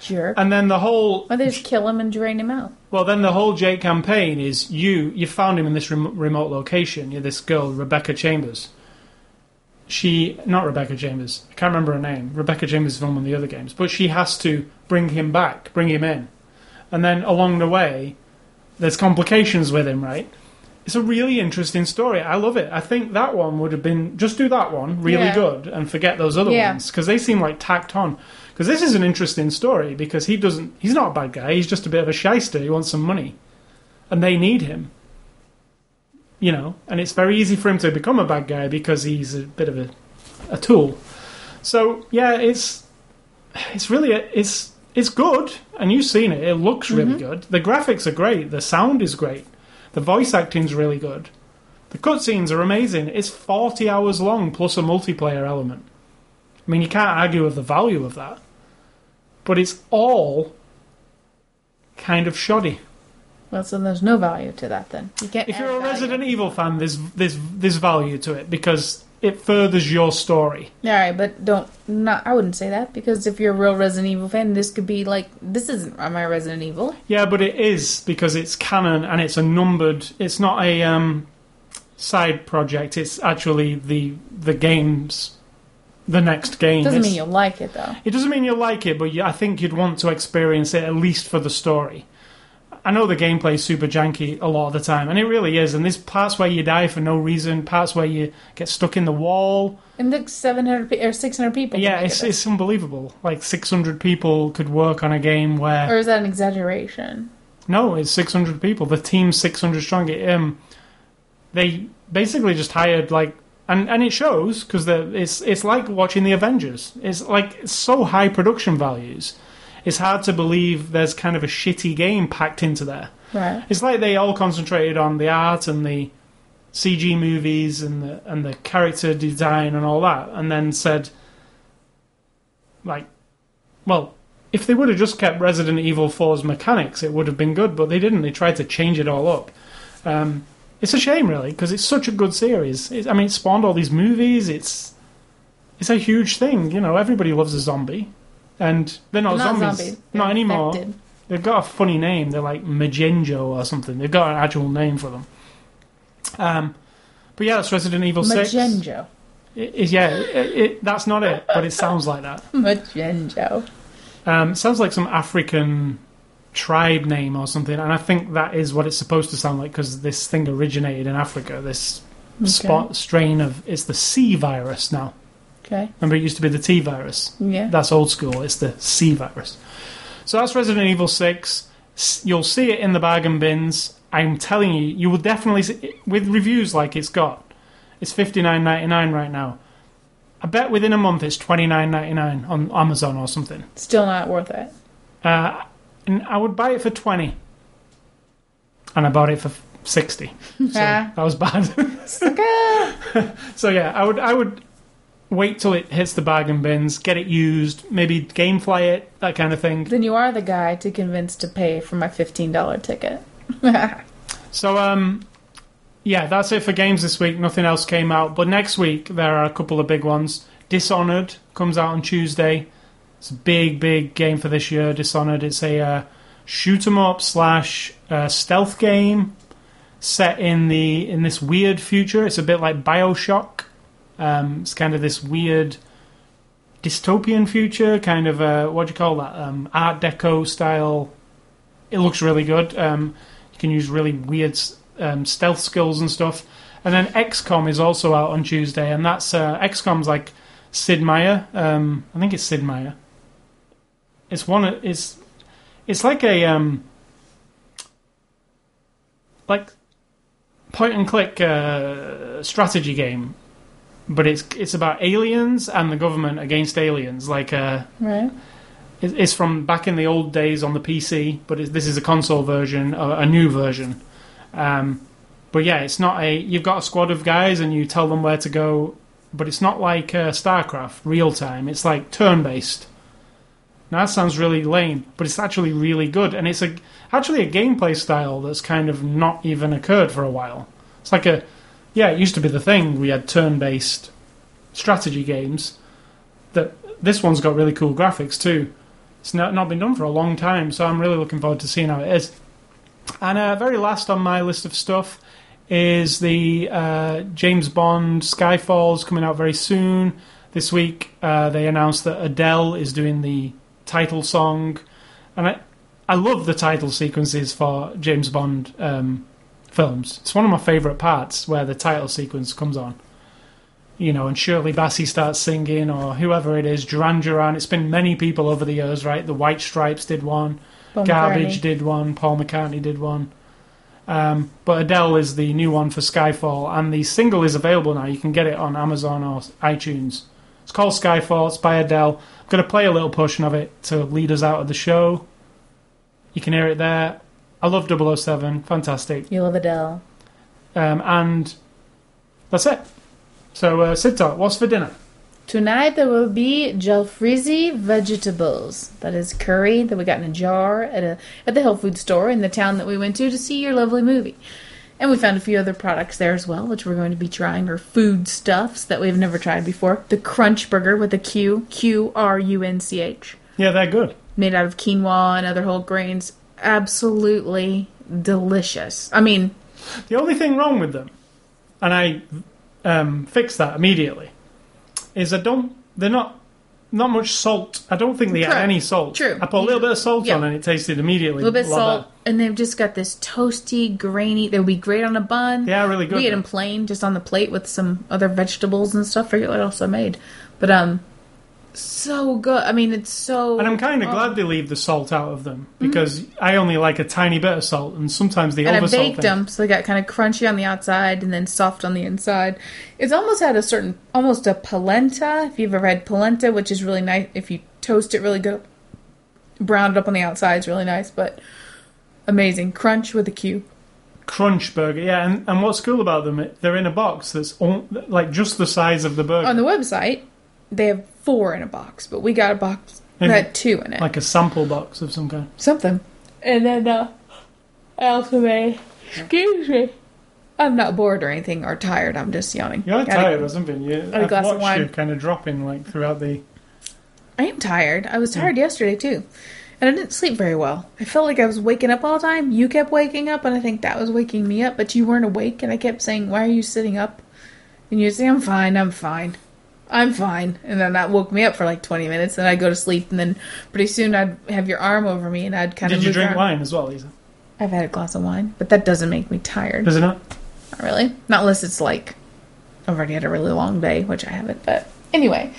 Jerk. And then the whole Why they just kill him and drain him out? well, then the whole Jake campaign is you. You found him in this rem- remote location. You're this girl, Rebecca Chambers. She, not Rebecca Chambers. I can't remember her name. Rebecca Chambers is from one of the other games, but she has to bring him back, bring him in, and then along the way, there's complications with him. Right? It's a really interesting story. I love it. I think that one would have been just do that one really Yeah. good and forget those other Yeah. ones because they seem like tacked on. Because this is an interesting story because he doesn't. He's not a bad guy. He's just a bit of a shyster. He wants some money, and they need him. You know, and it's very easy for him to become a bad guy because he's a bit of a, a tool. So yeah, it's it's really it's it's good, and you've seen it. It looks really mm-hmm. good. The graphics are great. The sound is great. The voice acting's really good. The cutscenes are amazing. It's forty hours long plus a multiplayer element. I mean, you can't argue with the value of that. But it's all kind of shoddy. Well, so there's no value to that then. You can't. If you're a value. Resident Evil fan, there's there's there's value to it because it furthers your story. All right, but don't not. I wouldn't say that because if you're a real Resident Evil fan, this could be like this isn't my Resident Evil. Yeah, but it is because it's canon and it's a numbered. It's not a um, side project. It's actually the the game's the next game. Doesn't It's- mean you'll like it though. It doesn't mean you'll like it, but you, I think you'd want to experience it at least for the story. I know the gameplay is super janky a lot of the time, and it really is. And there's parts where you die for no reason, parts where you get stuck in the wall. And seven hundred pe- or six hundred people. yeah, it's it. it's unbelievable. Like 600 people could work on a game where or is that an exaggeration? no, it's 600 people. The team's 600 strong. It, um, they basically just hired like, and and it shows because it's it's like watching the Avengers. It's like it's so high production values. It's hard to believe there's kind of a shitty game packed into there. Right. It's like they all concentrated on the art and the CG movies and the and the character design and all that, and then said, like, well, if they would have just kept Resident Evil 4's mechanics, it would have been good, but they didn't. They tried to change it all up. Um, it's a shame, really, because it's such a good series. It, I mean, it spawned all these movies. It's it's a huge thing. You know, everybody loves a zombie, and they're not, Not zombies, zombies. not They're anymore. infected. They've got a funny name. They're like Magenjo or something. They've got an actual name for them. Um, but yeah, that's Resident Evil Six. Magenjo. It- it- yeah, it, it, that's not it, but it sounds like that. [LAUGHS] Magenjo. Um, sounds like some African tribe name or something, and I think that is what it's supposed to sound like because this thing originated in Africa. This spot strain of it's the C virus now. Okay. Remember, it used to be the T virus. Yeah. That's old school. It's the C virus. So that's Resident Evil 6. You'll see it in the bargain bins. I'm telling you, you will definitely see with reviews like it's got. It's fifty nine ninety nine right now. I bet within a month it's twenty nine ninety nine on Amazon or something. Still not worth it. Uh, and I would buy it for twenty, and I bought it for sixty. [LAUGHS] So that was bad. [LAUGHS] So yeah, I would I would wait till it hits the bargain bins, get it used, maybe gamefly it, that kind of thing. then you are the guy to convince to pay for my fifteen dollar ticket. [LAUGHS] So um yeah, that's it for games this week. Nothing else came out, but next week there are a couple of big ones. Dishonored comes out on Tuesday. It's a big, big game for this year. Dishonored. It's a uh, shoot 'em up slash uh, stealth game set in the in this weird future. It's a bit like Bioshock. Um, it's kind of this weird dystopian future, kind of uh, what do you call that? Um, Art Deco style. It looks really good. Um, you can use really weird um, stealth skills and stuff. And then XCOM is also out on Tuesday, and that's uh, XCOM's like Sid Meier. Um, I think it's Sid Meier. It's one. It's it's like a um, like point and click uh, strategy game, but it's it's about aliens and the government against aliens. Like uh, right. it- it's from back in the old days on the PC, but it's, this is a console version, a, a new version. Um, but yeah, it's not a. You've got a squad of guys and you tell them where to go, but it's not like uh, StarCraft real time. It's like turn based. Now that sounds really lame, but it's actually really good, and it's a actually a gameplay style that's kind of not even occurred for a while. It's like a yeah, it used to be the thing. We had turn based strategy games that this one's got really cool graphics too. It's not not been done for a long time, so I'm really looking forward to seeing how it is. And uh, very last on my list of stuff is the uh, James Bond Skyfall's coming out very soon. This week uh, they announced that Adele is doing the title song, and I I love the title sequences for James Bond um, films. It's one of my favourite parts where the title sequence comes on. You know, and Shirley Bassey starts singing, or whoever it is, Duran Duran. It's been many people over the years, right? The White Stripes did one, Paul Garbage McCartney. did one, Paul McCartney did one. Um, but Adele is the new one for Skyfall, and the single is available now. You can get it on Amazon or iTunes. It's called Skyfall. It's by Adele. I'm going to play a little portion of it to lead us out of the show. You can hear it there. I love 007. Fantastic. You love Adele. Um, and that's it. So, uh, Sid what's for dinner? Tonight there will be jalfrezi vegetables. That is curry that we got in a jar at a at the health food store in the town that we went to to see your lovely movie. And we found a few other products there as well, which we're going to be trying, or food stuffs that we've never tried before. The Crunch Burger with a Q, Q R U N C H, Yeah, they're good. made out of quinoa and other whole grains. Absolutely delicious. I mean, The only thing wrong with them, and I um, fixed that immediately, is I don't. They're not not much salt. I don't think they True. add any salt. True. I put a little bit of salt Yeah. on and it tasted immediately a little bit lot salt, better. and they've just got this toasty, grainy. They would be great on a bun. Yeah, really good. We ate them plain, just on the plate with some other vegetables and stuff. Forget what else I made, but um, so good. I mean, it's so. And I'm kind of oh. glad they leave the salt out of them because mm-hmm. I only like a tiny bit of salt, and sometimes they And I oversalt baked things. them, so they got kind of crunchy on the outside and then soft on the inside. It's almost had a certain, almost a polenta. If you've ever had polenta, which is really nice, if you toast it really good, brown it up on the outside, it's really nice. But amazing crunch with a Q. Crunch burger, yeah. And, and what's cool about them, they're in a box that's all, like just the size of the burger, On the website, they have four in a box, but we got a box that had two in it. like a sample box of some kind. Something. And then uh, I also made. Excuse me. I'm not bored or anything or tired. I'm just yawning. You're Gotta- tired or something. You, a I've glass of watched wine. you kind of dropping like throughout the. I am tired. I was tired yesterday too. And I didn't sleep very well. I felt like I was waking up all the time. You kept waking up, and I think that was waking me up, but you weren't awake, and I kept saying, Why are you sitting up? And you'd say, I'm fine, I'm fine. I'm fine. And then that woke me up for like 20 minutes, and I'd go to sleep, and then pretty soon I'd have your arm over me, and I'd kind of Did you drink around. wine as well, Lisa? I've had a glass of wine, but that doesn't make me tired. Does it not? Not really. Not unless it's like I've already had a really long day, which I haven't. But anyway,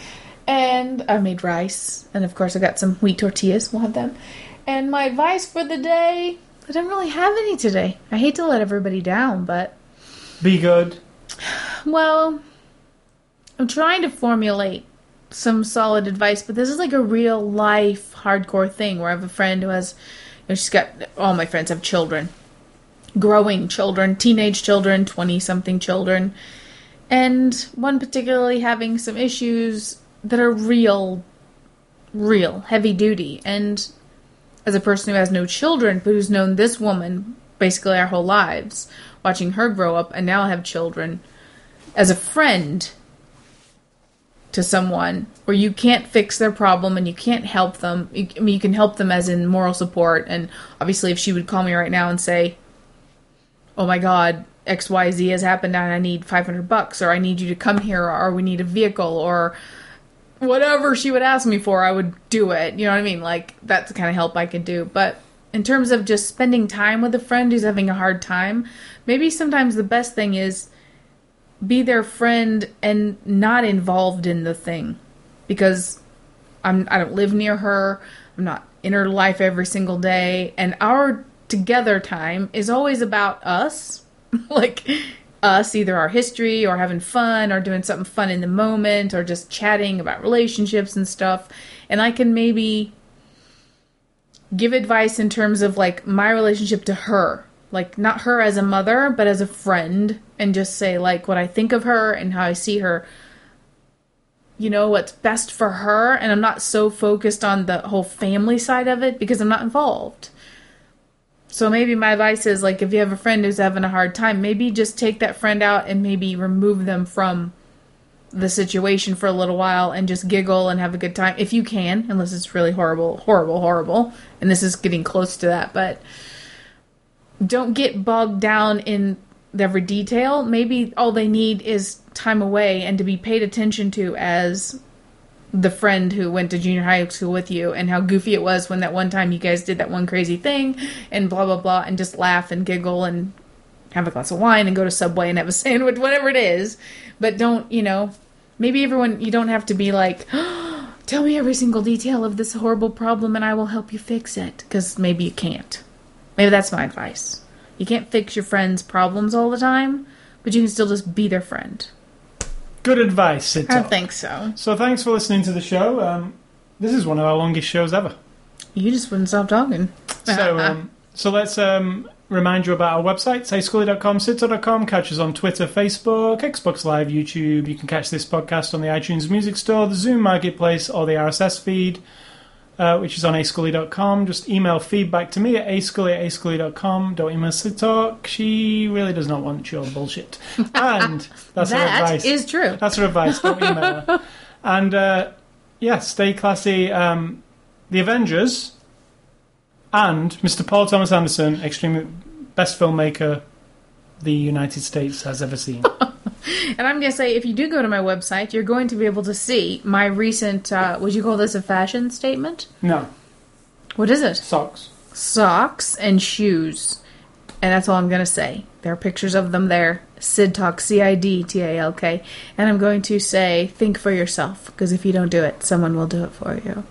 and I made rice, and of course I got some wheat tortillas. We'll have them. And my advice for the day: I don't really have any today. I hate to let everybody down, but Be good. [SIGHS] well, I'm trying to formulate some solid advice, but this is like a real life hardcore thing where I have a friend who has, you know, she's got all my friends have children, growing children, teenage children, 20 something children, and one particularly having some issues that are real, real heavy duty. And as a person who has no children, but who's known this woman basically our whole lives, watching her grow up and now have children, as a friend to someone or you can't fix their problem and you can't help them. I mean, you can help them as in moral support. And obviously, if she would call me right now and say, "Oh my God, X Y Z has happened and I need five hundred bucks," or "I need you to come here," or "We need a vehicle," or whatever she would ask me for, I would do it. You know what I mean? Like that's the kind of help I could do. But in terms of just spending time with a friend who's having a hard time, maybe sometimes the best thing is be their friend and not involved in the thing because I'm I don't live near her. I'm not in her life every single day and our together time is always about us. [LAUGHS] like us either our history or having fun or doing something fun in the moment or just chatting about relationships and stuff. And I can maybe give advice in terms of like my relationship to her like not her as a mother but as a friend and just say like what i think of her and how i see her you know what's best for her and i'm not so focused on the whole family side of it because i'm not involved so maybe my advice is like if you have a friend who's having a hard time maybe just take that friend out and maybe remove them from the situation for a little while and just giggle and have a good time if you can, unless it's really horrible, horrible, horrible. And this is getting close to that, but don't get bogged down in every detail. Maybe all they need is time away and to be paid attention to as the friend who went to junior high school with you and how goofy it was when that one time you guys did that one crazy thing and blah blah blah and just laugh and giggle and have a glass of wine and go to Subway and have a [LAUGHS] sandwich, whatever it is. But don't, you know, maybe everyone, you don't have to be like, [GASPS] tell me every single detail of this horrible problem and I will help you fix it. Because maybe you can't. Maybe that's my advice. You can't fix your friends' problems all the time, but you can still just be their friend. Good advice, Sid I don't think so. So thanks for listening to the show. Um, this is one of our longest shows ever. You just wouldn't stop talking. So, um, so let's um, remind you about our website, sayscully.com, sidto.com. Catch us on Twitter, Facebook, Xbox Live, YouTube. You can catch this podcast on the iTunes Music Store, the Zune Marketplace, or the RSS feed, uh, which is on ascully.com. Just email feedback to me at ascully at ascully.com. Don't email Sid Talk. She really does not want your bullshit. [LAUGHS] And that's her advice. is true. That's her advice. Don't email her. [LAUGHS] And uh, yeah, stay classy. Um, the Avengers and Mr. Paul Thomas Anderson, extreme best filmmaker the United States has ever seen. [LAUGHS] [LAUGHS] And I'm going to say, if you do go to my website, you're going to be able to see my recent, uh, would you call this a fashion statement? no What is it? socks. Socks and shoes. And that's all I'm going to say. There are pictures of them there. Sid Talk, C I D T A L K. And I'm going to say, think for yourself, because if you don't do it, someone will do it for you.